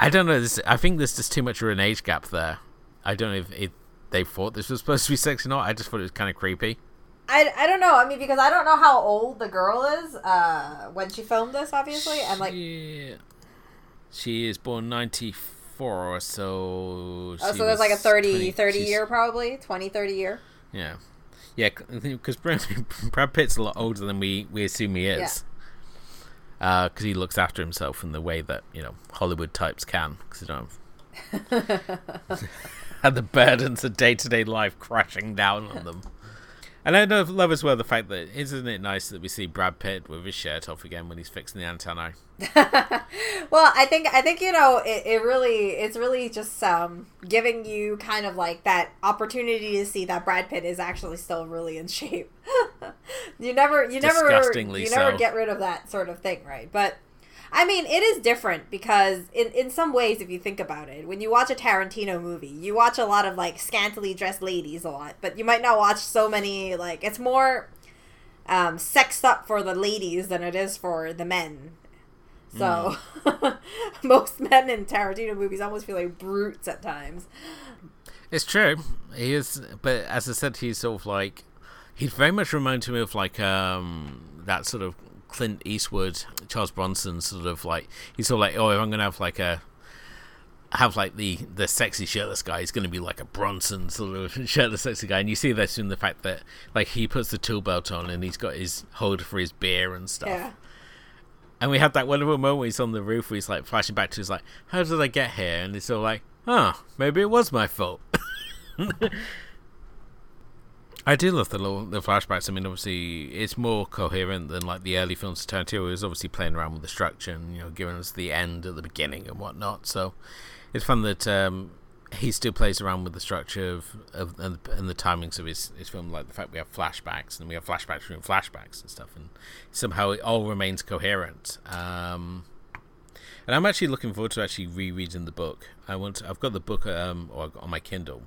I don't know. This I think there's just too much of an age gap there. I don't know if it, they thought this was supposed to be sexy or not. I just thought it was kind of creepy. I, I don't know. I mean, because I don't know how old the girl is uh, when she filmed this, obviously, and like she, she is born ninety four, or so oh, so there's like a 30, 20, 30 year probably 20, 30 year. Yeah, yeah, because Brad Pitt's a lot older than we we assume he is because uh, he looks after himself in the way that you know Hollywood types can because they don't have, have the burdens of day to day life crashing down on them. And I love as well the fact that isn't it nice that we see Brad Pitt with his shirt off again when he's fixing the antenna. well, I think I think you know it, it really it's really just um giving you kind of like that opportunity to see that Brad Pitt is actually still really in shape. you never you never you never so. get rid of that sort of thing, right? But I mean, it is different because in in some ways, if you think about it, when you watch a Tarantino movie, you watch a lot of like scantily dressed ladies a lot, but you might not watch so many like it's more um, sexed up for the ladies than it is for the men. So mm. most men in Tarantino movies almost feel like brutes at times. It's true. He is, but as I said, he's sort of like he very much reminds me of like um that sort of Clint Eastwood, Charles Bronson sort of like he's sort of like, oh, if I'm gonna have like a have like the the sexy shirtless guy, he's gonna be like a Bronson sort of shirtless sexy guy, and you see this in the fact that like he puts the tool belt on and he's got his holder for his beer and stuff. Yeah. And we have that wonderful moment where he's on the roof where he's like flashing back to his like, how did I get here? And it's all like, oh, maybe it was my fault. I do love the little, the flashbacks. I mean, obviously, it's more coherent than like the early films. Tarantino is obviously playing around with the structure and you know giving us the end at the beginning and whatnot. So it's fun that um, he still plays around with the structure of, of and, and the timings of his, his film, like the fact we have flashbacks and we have flashbacks from flashbacks and stuff, and somehow it all remains coherent. Um, and I'm actually looking forward to actually rereading the book. I want to, I've got the book um on my Kindle,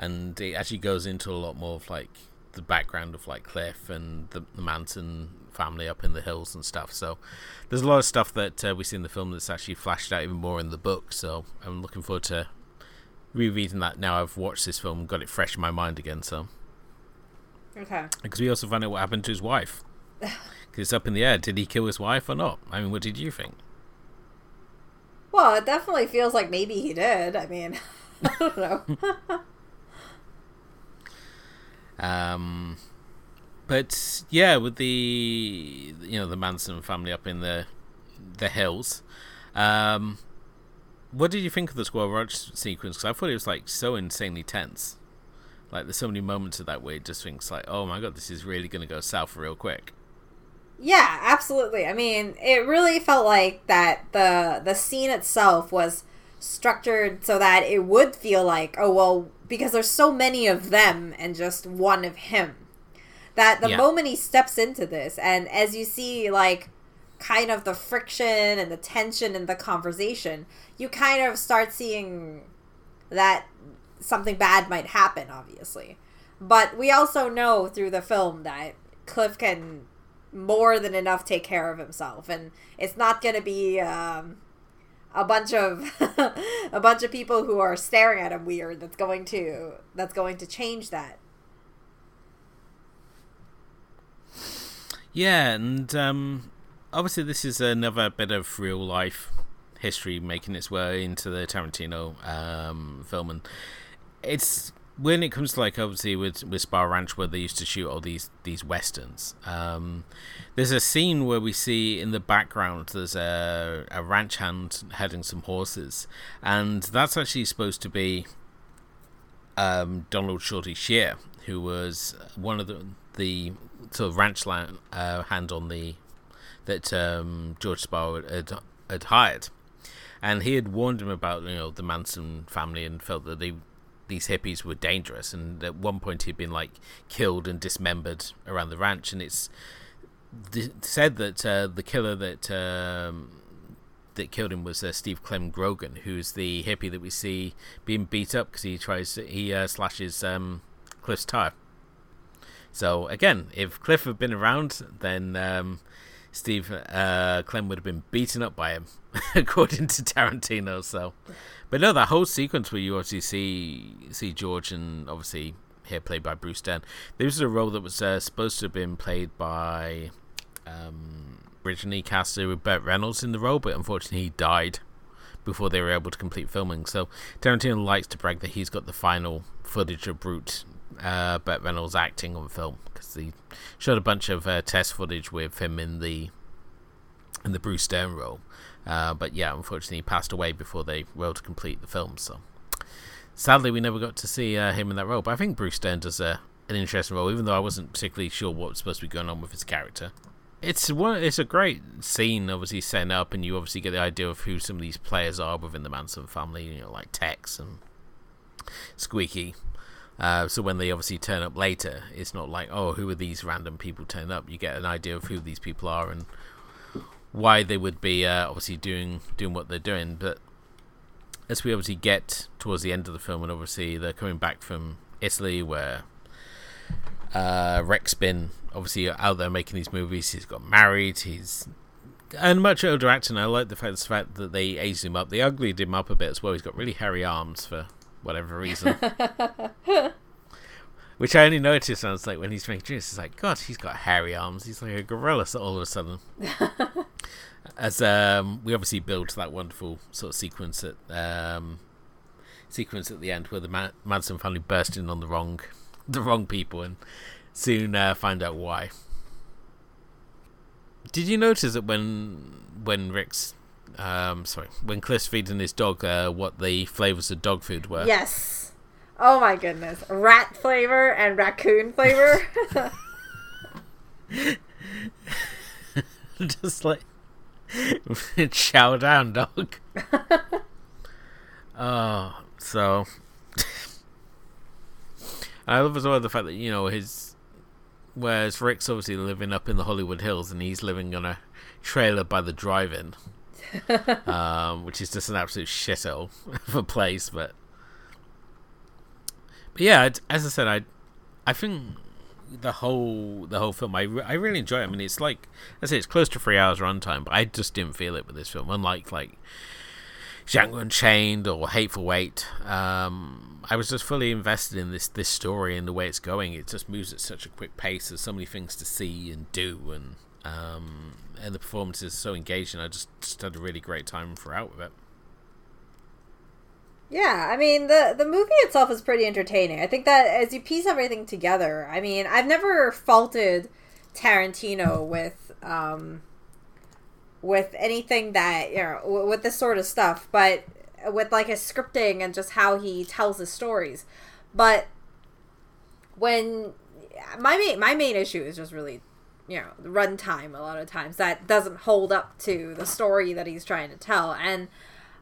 and it actually goes into a lot more of like the background of like Cliff and the, the Manson family up in the hills and stuff. So there's a lot of stuff that uh, we see in the film that's actually flashed out even more in the book. So I'm looking forward to rereading that now I've watched this film and got it fresh in my mind again. So Okay. because we also find out what happened to his wife. Because it's up in the air. Did he kill his wife or not? I mean, what did you think? Well, it definitely feels like maybe he did. I mean, I don't know. Um, but yeah, with the you know the Manson family up in the the hills, um, what did you think of the Squirrel Roach sequence? Because I thought it was like so insanely tense. Like there's so many moments of that where it just thinks like, oh my god, this is really gonna go south real quick. Yeah, absolutely. I mean, it really felt like that the the scene itself was structured so that it would feel like, oh well, because there's so many of them and just one of him. That the Yeah. moment he steps into this and as you see like kind of the friction and the tension in the conversation, you kind of start seeing that something bad might happen, obviously. But we also know through the film that Cliff can more than enough take care of himself, and it's not going to be um, a bunch of a bunch of people who are staring at him weird. That's going to that's going to change that. Yeah, and um, obviously this is another bit of real life history making its way into the Tarantino um, film, and it's when it comes to like obviously with with Spahn Ranch where they used to shoot all these these westerns. Um, there's a scene where we see in the background there's a a ranch hand heading some horses, and that's actually supposed to be um, Donald Shorty Shea, who was one of the the sort of ranch land, uh, hand on the that um, George Spahn had, had hired, and he had warned him about you know the Manson family and felt that they these hippies were dangerous, and at one point he'd been like killed and dismembered around the ranch, and it's th- said that uh, the killer that um, that killed him was uh, Steve Clem Grogan, who's the hippie that we see being beat up because he tries he uh, slashes um, Cliff's tire. So again, if Cliff had been around, then um, Steve uh, Clem would have been beaten up by him, according to Tarantino. So, but no, that whole sequence where you obviously see see George and obviously here played by Bruce Dern. This was a role that was uh, supposed to have been played by um, originally casted with Burt Reynolds in the role, but unfortunately he died before they were able to complete filming. So Tarantino likes to brag that he's got the final footage of Brute uh, Burt Reynolds acting on film because he showed a bunch of uh, test footage with him in the in the Bruce Dern role. Uh, but yeah, unfortunately, he passed away before they were able to complete the film. So sadly, we never got to see uh, him in that role. But I think Bruce Dern does a, an interesting role, even though I wasn't particularly sure what was supposed to be going on with his character. It's one. It's a great scene, obviously setting up, and you obviously get the idea of who some of these players are within the Manson family. You know, like Tex and Squeaky. Uh, so when they obviously turn up later, it's not like, oh, who are these random people turning up? You get an idea of who these people are and why they would be uh, obviously doing doing what they're doing. But as we obviously get towards the end of the film, and obviously they're coming back from Italy, where uh, Rex been obviously out there making these movies. He's got married. He's and much older actor. And I like the fact, the fact that they aged him up. They uglied him up a bit as well. He's got really hairy arms for whatever reason. Which I only noticed when I was like when he's making drinks. It's like God, he's got hairy arms. He's like a gorilla. So all of a sudden, as um, we obviously build that wonderful sort of sequence at um, sequence at the end where the Ma- Manson family burst in on the wrong the wrong people and soon uh, find out why. Did you notice that when when Rick's um sorry when Cliff's feeding his dog uh, what the flavors of dog food were? Yes. Oh my goodness. Rat flavor and raccoon flavor. Just like chow down, dog. oh, So I love as well the fact that you know his, whereas Rick's obviously living up in the Hollywood Hills and he's living on a trailer by the drive-in, um, which is just an absolute shithole of a place. But but yeah, as I said, I I think the whole the whole film I, I really enjoy it. I mean, it's like I say, it's close to three hours runtime, but I just didn't feel it with this film. Unlike like Django Unchained or Hateful Eight, um, I was just fully invested in this this story and the way it's going. It just moves at such a quick pace. There's so many things to see and do, and um, and the performance is so engaging. I just just had a really great time throughout with it. Yeah, I mean the the movie itself is pretty entertaining. I think that as you piece everything together, I mean, I've never faulted Tarantino with um with anything that, you know, with this sort of stuff, but with like his scripting and just how he tells his stories. But when my main my main issue is just really you know runtime a lot of times that doesn't hold up to the story that he's trying to tell and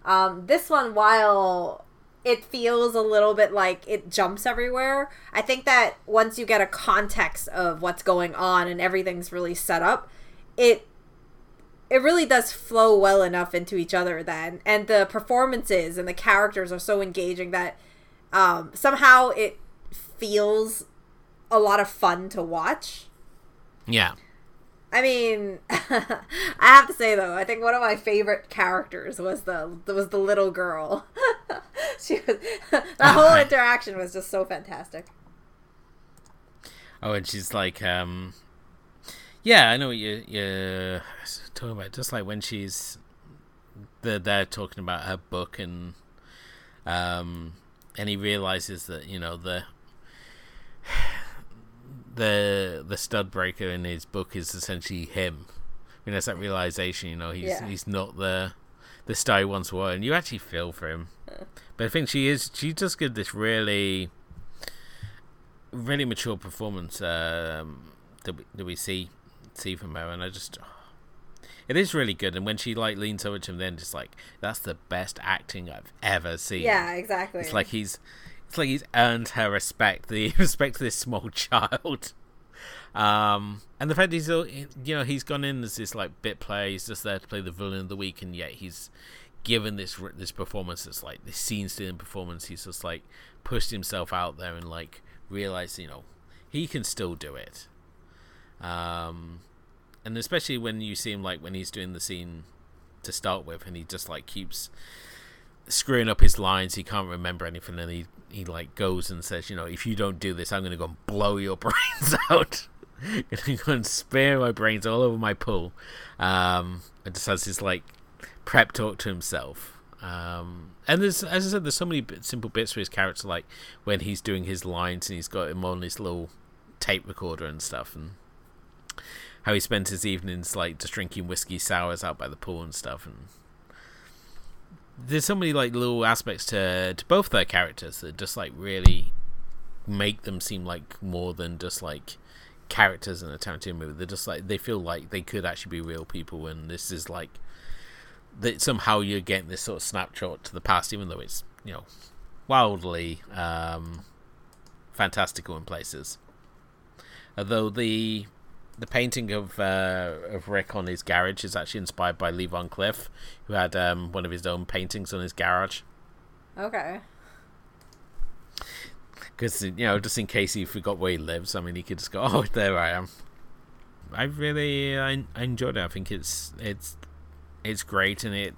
um, this one while it feels a little bit like it jumps everywhere i think that once you get a context of what's going on and everything's really set up it it really does flow well enough into each other then. And the performances and the characters are so engaging that um, somehow it feels a lot of fun to watch. Yeah, I mean, I have to say though, I think one of my favorite characters was the was the little girl. she was the whole Alright. interaction was just so fantastic. Oh, and she's like, um, yeah, I know what you you're talking about. Just like when she's they're, they're talking about her book, and um, and he realizes that you know the the the stud breaker in his book is essentially him. I mean, that's that realization. You know, he's Yeah. he's not the the star he once was, and you actually feel for him. But I think she is. She does give this really really mature performance um, that we, that we see see from her, and I just it is really good. And when she like leans over to him, then just like that's the best acting I've ever seen. Yeah, exactly. it's like he's it's like he's earned her respect, the respect of this small child. Um, and the fact he's you know he's gone in as this like bit player, he's just there to play the villain of the week, and yet he's given this this performance that's like this scene stealing performance. He's just like pushed himself out there and like realized you know he can still do it. Um, and especially when you see him like when he's doing the scene to start with, and he just like keeps screwing up his lines. He can't remember anything, and he he like goes and says, you know, if you don't do this, I'm gonna go and blow your brains out. gonna go and spear my brains all over my pool. Um, and just has this like prep talk to himself. Um, and there's, as I said, there's so many simple bits for his character, like when he's doing his lines and he's got him on this little tape recorder and stuff, and how he spends his evenings like just drinking whiskey sours out by the pool and stuff, and there's so many like little aspects to to both their characters that just like really make them seem like more than just like characters in a Tarantino movie. They're just like they feel like they could actually be real people, and this is like that somehow you're getting this sort of snapshot to the past, even though it's you know wildly um, fantastical in places. Although the the painting of uh, of Rick on his garage is actually inspired by Lee Van Cleef, who had um, one of his own paintings on his garage. okay. Because you know, just in case he forgot where he lives, I mean, he could just go, "Oh, there I am." I really, I, I enjoyed it. I think it's it's it's great, and it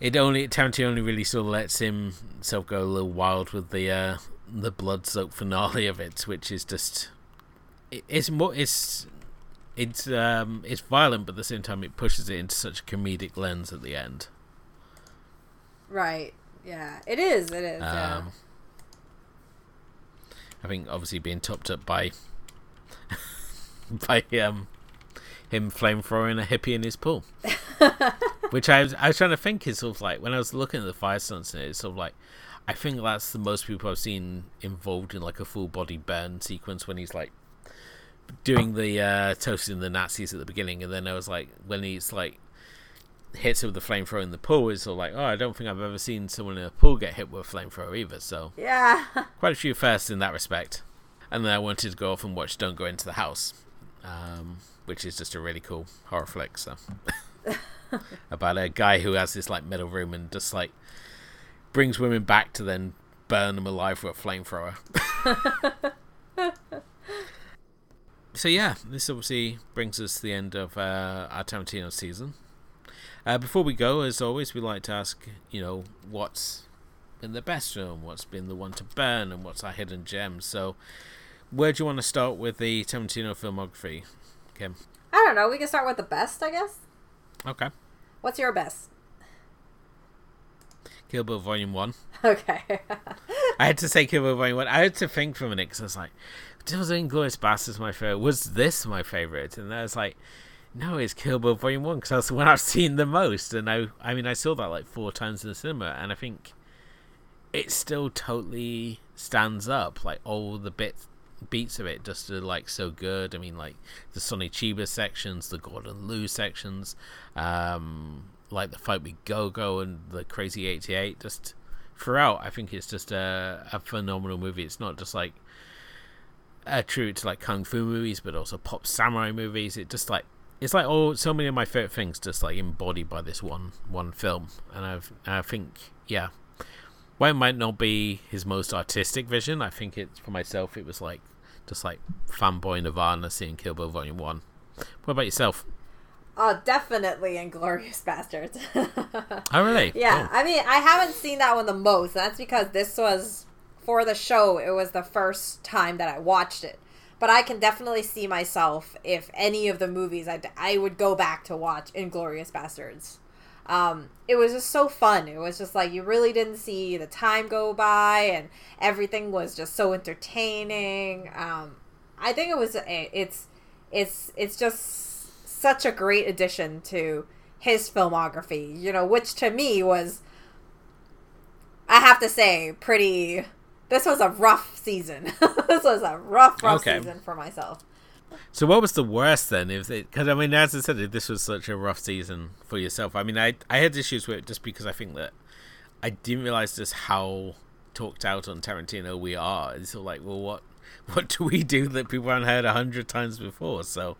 it only Tarantino only really sort of lets himself go a little wild with the uh, the blood-soaked finale of it, which is just it's more it's it's um it's violent, but at the same time it pushes it into such a comedic lens at the end. Right. Yeah. It is. It is. yeah. Um, I think obviously being topped up by by um him flamethrowing a hippie in his pool, which I was I was trying to think is sort of like when I was looking at the fire stunts it, it's sort of like I think that's the most people I've seen involved in like a full body burn sequence when he's like doing the uh toasting the Nazis at the beginning, and then I was like when he's like hits with the flamethrower in the pool is all like, oh, I don't think I've ever seen someone in a pool get hit with a flamethrower either. So Yeah. quite a few firsts in that respect. And then I wanted to go off and watch Don't Go Into the House, um, which is just a really cool horror flick. So about a guy who has this like metal room and just like brings women back to then burn them alive with a flamethrower. so yeah, this obviously brings us to the end of uh, our Tarantino season. Uh, before we go, as always, we like to ask, you know, what's been the best film, what's been the one to burn, and what's our hidden gem. So, where do you want to start with the Tarantino filmography, Kim? I don't know. We can start with the best, I guess. Okay. What's your best? Kill Bill Volume 1. Okay. I had to say Kill Bill Volume 1. I had to think for a minute because I was like, was Inglourious Basterds my favorite? Was this my favorite? And I was like, no, it's Kill Bill Volume 1 because that's the one I've seen the most. And I, I mean, I saw that like four times in the cinema and I think it still totally stands up. Like all the bits beats of it just are like so good. I mean, like the Sonny Chiba sections, the Gordon Liu sections, um, like the fight with Go Go and the Crazy 88. Just throughout, I think it's just a, a phenomenal movie. It's not just like a true to like kung fu movies, but also pop samurai movies. It just like it's like all so many of my favorite things just like embodied by this one one film, and I've I think yeah. While it might not be his most artistic vision, I think it's for myself. It was like just like fanboy Nirvana seeing Kill Bill Volume One. What about yourself? Oh, definitely Inglourious Basterds. Oh, really? yeah, Oh. I mean, I haven't seen that one the most. That's because this was for the show. It was the first time that I watched it. But I can definitely see myself if any of the movies I I would go back to watch Inglourious Basterds. Um, it was just so fun. It was just like you really didn't see the time go by, and everything was just so entertaining. Um, I think it was it's it's it's just such a great addition to his filmography. You know, which to me was, I have to say, pretty. This was a rough season. this was a rough, rough Okay. season for myself. So what was the worst then? If because I mean, as I said, this was such a rough season for yourself, I mean, I I had issues with it just because I think that I didn't realize just how talked out on Tarantino we are. It's of like, well, what what do we do that people haven't heard a hundred times before? So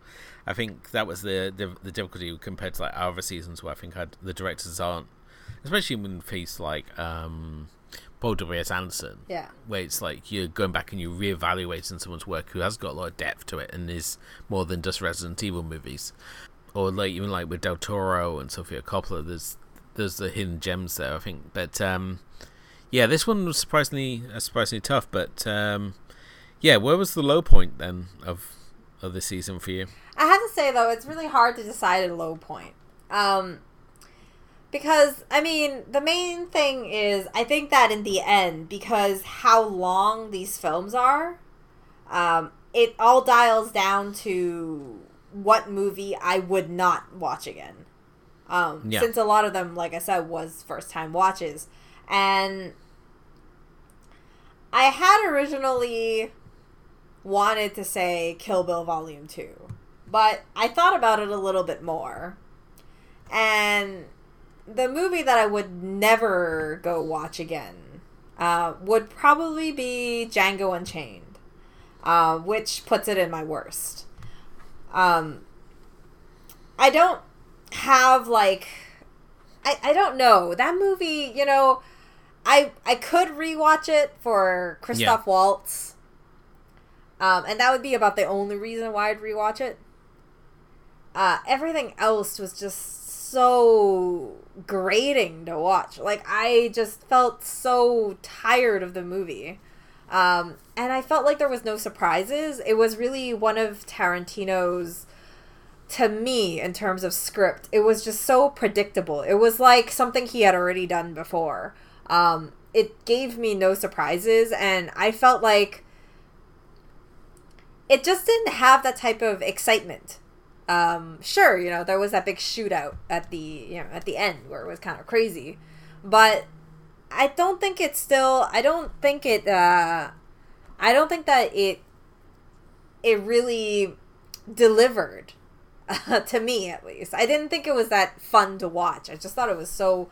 I think that was the, the the difficulty compared to like our other seasons where I think I'd, the directors aren't, especially when faced like um, Paul W.S. Anderson Yeah. where it's like you're going back and you're reevaluating someone's work who has got a lot of depth to it and is more than just Resident Evil movies, or like even like with Del Toro and Sofia Coppola, there's there's the hidden gems there. I think, but um, yeah, this one was surprisingly uh, surprisingly tough. But um, yeah, where was the low point then of of the season for you? I have to say though, it's really hard to decide a low point. Um because I mean, the main thing is I think that in the end because how long these films are, um it all dials down to what movie I would not watch again. Um Yeah. since a lot of them like I said was first time watches and I had originally wanted to say Kill Bill Volume 2, but I thought about it a little bit more. And the movie that I would never go watch again uh, would probably be Django Unchained, uh, which puts it in my worst. Um, I don't have like I, I don't know that movie you know I I could rewatch it for Christoph Waltz um, and that would be about the only reason why I'd rewatch it. Uh, everything else was just so grating to watch. Like I just felt so tired of the movie. Um, and I felt like there was no surprises. It was really one of Tarantino's to me in terms of script it was just so predictable. It was like something he had already done before. Um, it gave me no surprises and i felt like it just didn't have that type of excitement um, sure you know there was that big shootout at the you know at the end where it was kind of crazy but i don't think it's still i don't think it uh i don't think that it it really delivered uh, to me at least. I didn't think it was that fun to watch. I just thought it was so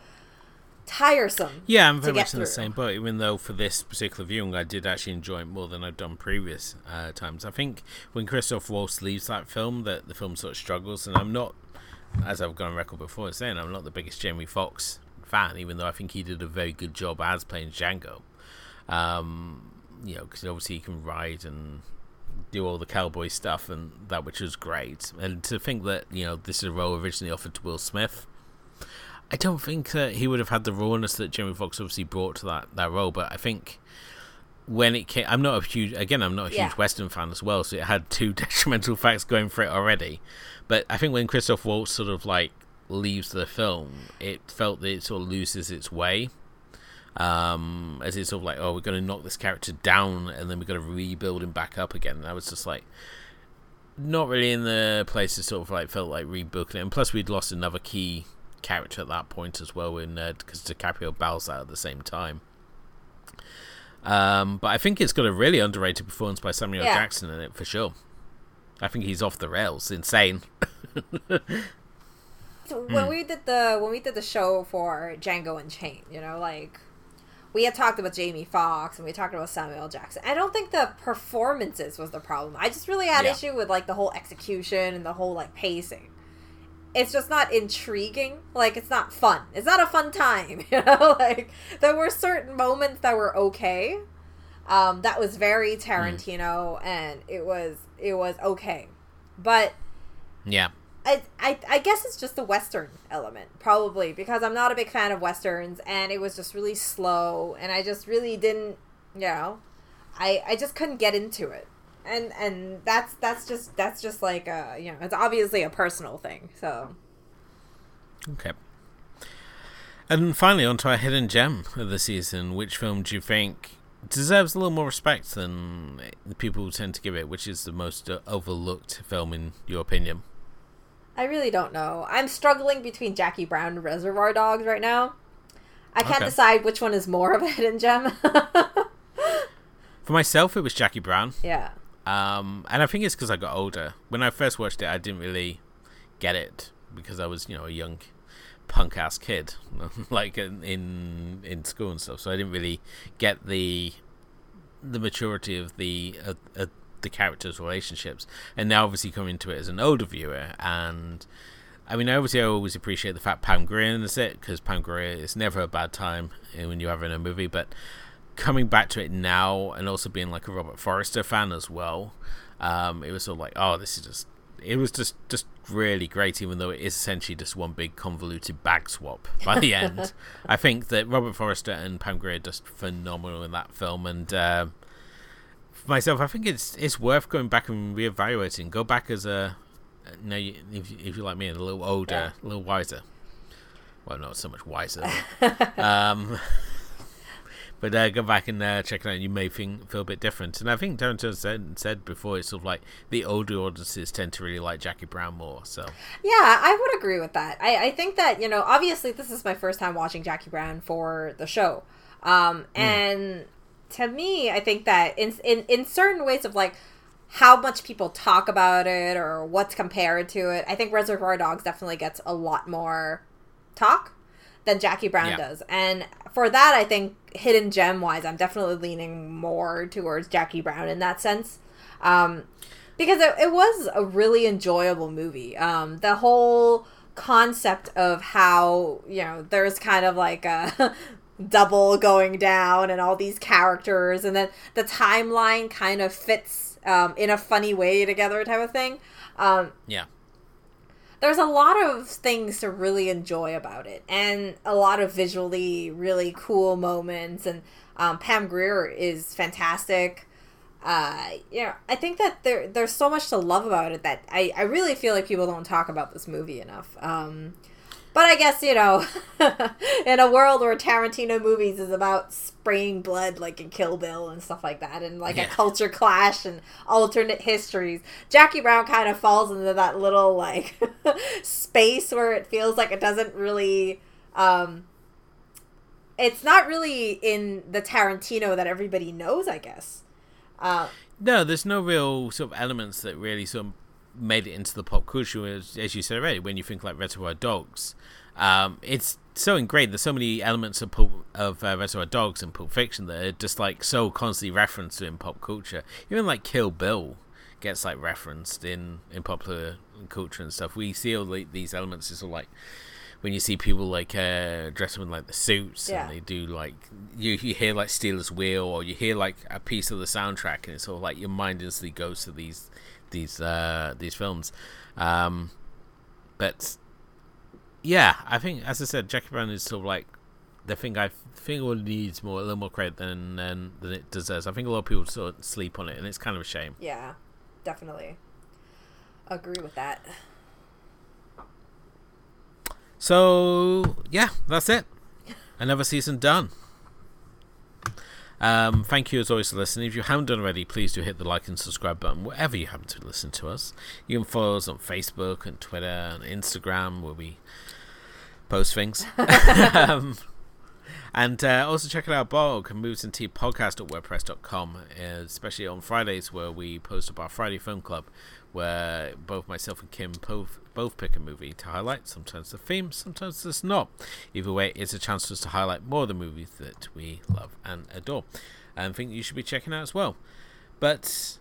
tiresome. Yeah, I'm very much in the same boat. Even though for this particular viewing, I did actually enjoy it more than I've done previous uh, times. I think when Christoph Waltz leaves that film, that the film sort of struggles, and I'm not, as I've gone on record before saying, I'm not the biggest Jamie Foxx fan, even though I think he did a very good job as playing Django. Um, you know, because obviously he can ride and do all the cowboy stuff and that, which was great. And to think that you know this is a role originally offered to Will Smith. I don't think that he would have had the rawness that Jamie Foxx obviously brought to that, that role, but I think when it came, I'm not a huge again, I'm not a huge Yeah. Western fan as well, so it had two detrimental facts going for it already. But I think when Christoph Waltz sort of like leaves the film, it felt that it sort of loses its way. Um, as it's sort of like, oh, we're going to knock this character down and then we're going to rebuild him back up again. And I was just like, not really in the place to sort of like felt like rebuilding it. And plus, we'd lost another key character at that point as well, in because DiCaprio bows out at the same time. Um, but I think it's got a really underrated performance by Samuel Yeah. Jackson in it for sure. I think he's off the rails, insane. So when we did the when we did the show for Django Unchained, you know, like we had talked about Jamie Foxx and we talked about Samuel Jackson. I don't think the performances was the problem. I just really had Yeah. issue with like the whole execution and the whole like pacing. It's just not intriguing. Like it's not fun. It's not a fun time. You know, like there were certain moments that were okay. Um, that was very Tarantino, and it was it was okay, but Yeah. I, I, I guess it's just the western element probably because i'm not a big fan of westerns and it was just really slow and i just really didn't you know i i just couldn't get into it and and that's that's just that's just like a you know it's obviously a personal thing so Okay. And finally, on to our hidden gem of the season. Which film do you think deserves a little more respect than the people tend to give it? Which is the most uh, overlooked film, in your opinion? i really don't know i'm struggling between jackie brown and reservoir dogs right now i can't Okay. decide which one is more of a hidden gem For myself, it was Jackie Brown. yeah Um, and I think it's because I got older. When I first watched it, I didn't really get it because I was, you know, a young punk ass kid, like in, in school and stuff. So I didn't really get the the maturity of the uh, uh, the characters' relationships. And now, obviously, coming into it as an older viewer, and I mean, obviously, I always appreciate the fact Pam Grier is it because Pam Grier is never a bad time uh, when you're having a movie, but coming back to it now and also being like a Robert Forster fan as well, um, it was sort of like, oh, this is just. It was just just really great, even though it is essentially just one big convoluted bag swap by the end. I think that Robert Forster and Pam Grier are just phenomenal in that film, and um for myself, I think it's it's worth going back and reevaluating. Go back as a, you know, if you- if you're like me, a little older, a little wiser. Well, not so much wiser. um, but uh, go back and uh, check it out. You may think feel a bit different. And I think Tarantino said said before, it's sort of like the older audiences tend to really like Jackie Brown more. So Yeah, I would agree with that. I, I think that, you know, obviously this is my first time watching Jackie Brown for the show. Um, and to me, I think that in, in, in certain ways of like how much people talk about it or what's compared to it, I think Reservoir Dogs definitely gets a lot more talk than Jackie Brown Yeah. does. And for that, I think hidden gem wise, I'm definitely leaning more towards Jackie Brown in that sense. Um, because it, it was a really enjoyable movie. Um, the whole concept of how, you know, there's kind of like a double going down and all these characters, and then the timeline kind of fits um, in a funny way together, type of thing. Um, yeah, there's a lot of things to really enjoy about it and a lot of visually really cool moments and um, pam grier is fantastic uh, you know, I think that there there's so much to love about it that I, I really feel like people don't talk about this movie enough. Um, but I guess you know, in a world where Tarantino movies is about spraying blood like in Kill Bill and stuff like that, and like Yeah. a culture clash and alternate histories, Jackie Brown kind of falls into that little like space where it feels like it doesn't really. Um, it's not really in the Tarantino that everybody knows, I guess. Uh, no, there's no real sort of elements that really sort of made it into the pop culture, as, as you said already. When you think like Reservoir Dogs, um, it's so ingrained. There's so many elements of Pulp, of uh, Reservoir Dogs and Pulp Fiction that are just like so constantly referenced in pop culture. Even like Kill Bill gets like referenced in in popular culture and stuff. We see all like, these elements. It's all like when you see people like uh, dressing in like the suits Yeah. and they do like you, you hear like Stealers Wheel or you hear like a piece of the soundtrack and it's all like your mind instantly goes to these these uh, these films. Um, but yeah, I think as I said, Jackie Brown is sort of like the thing I think it needs more a little more credit than than, than it deserves. I think a lot of people sort of sleep on it and it's kind of a shame. Yeah, definitely. Agree with that. So yeah, that's it. Another season done. Um, thank you as always for listening. If you haven't done already, please do hit the like and subscribe button wherever you happen to listen to us. You can follow us on Facebook and Twitter and Instagram where we post things. um, and uh, also check out our blog, Moves and Tea Podcast at WordPress.com, uh, especially on Fridays where we post up our Friday Film Club, where both myself and Kim both, both pick a movie to highlight. Sometimes the theme, sometimes it's not. Either way, it's a chance for us to highlight more of the movies that we love and adore. And think you should be checking out as well. But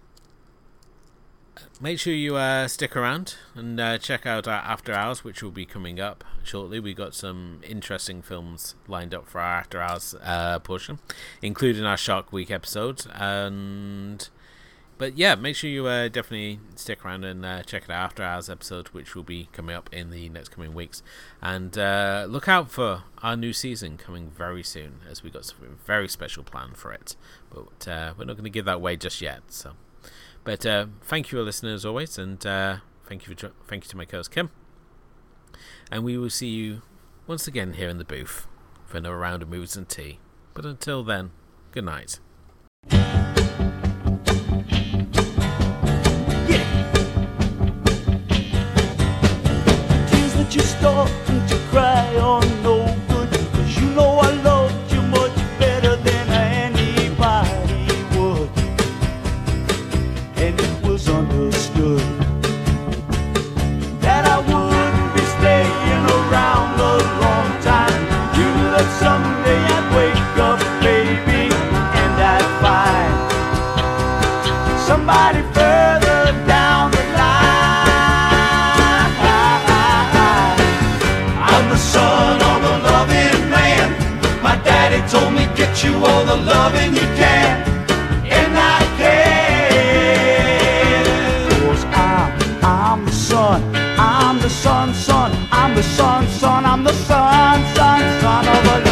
make sure you uh, stick around and uh, check out our after hours, which will be coming up shortly. We got some interesting films lined up for our after hours uh, portion, including our Shark Week episode And but yeah, make sure you uh, definitely stick around and uh, check it out after hours episode, which will be coming up in the next coming weeks. And uh, look out for our new season coming very soon, as we got something very special planned for it. But uh, we're not going to give that away just yet. So. But uh, thank you, listeners, as always, and uh, thank you for thank you to my co-host Kim. And we will see you once again here in the booth for another round of movies and tea. But until then, good night. You starting to cry are no you all the loving you can, and I can. 'Cause I'm, I'm the son, I'm the son, son, I'm the son, son, I'm the son, son, son of a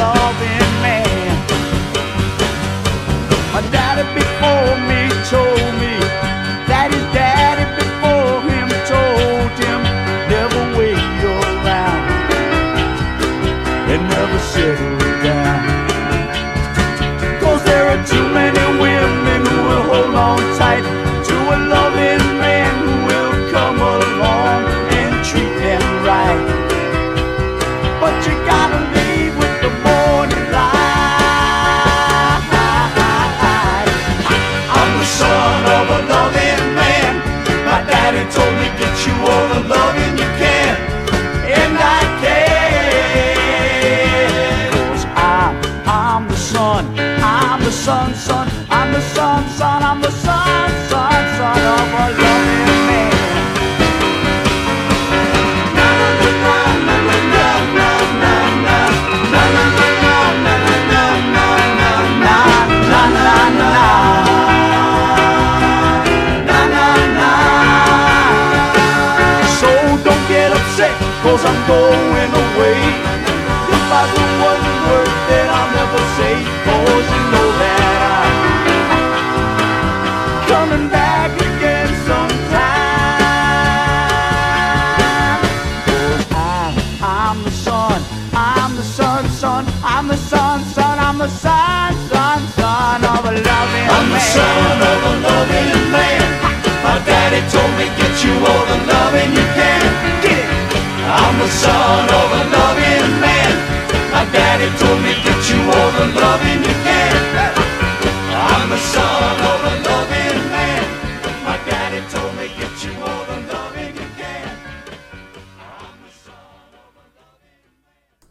when you can. Get it. I'm the son of a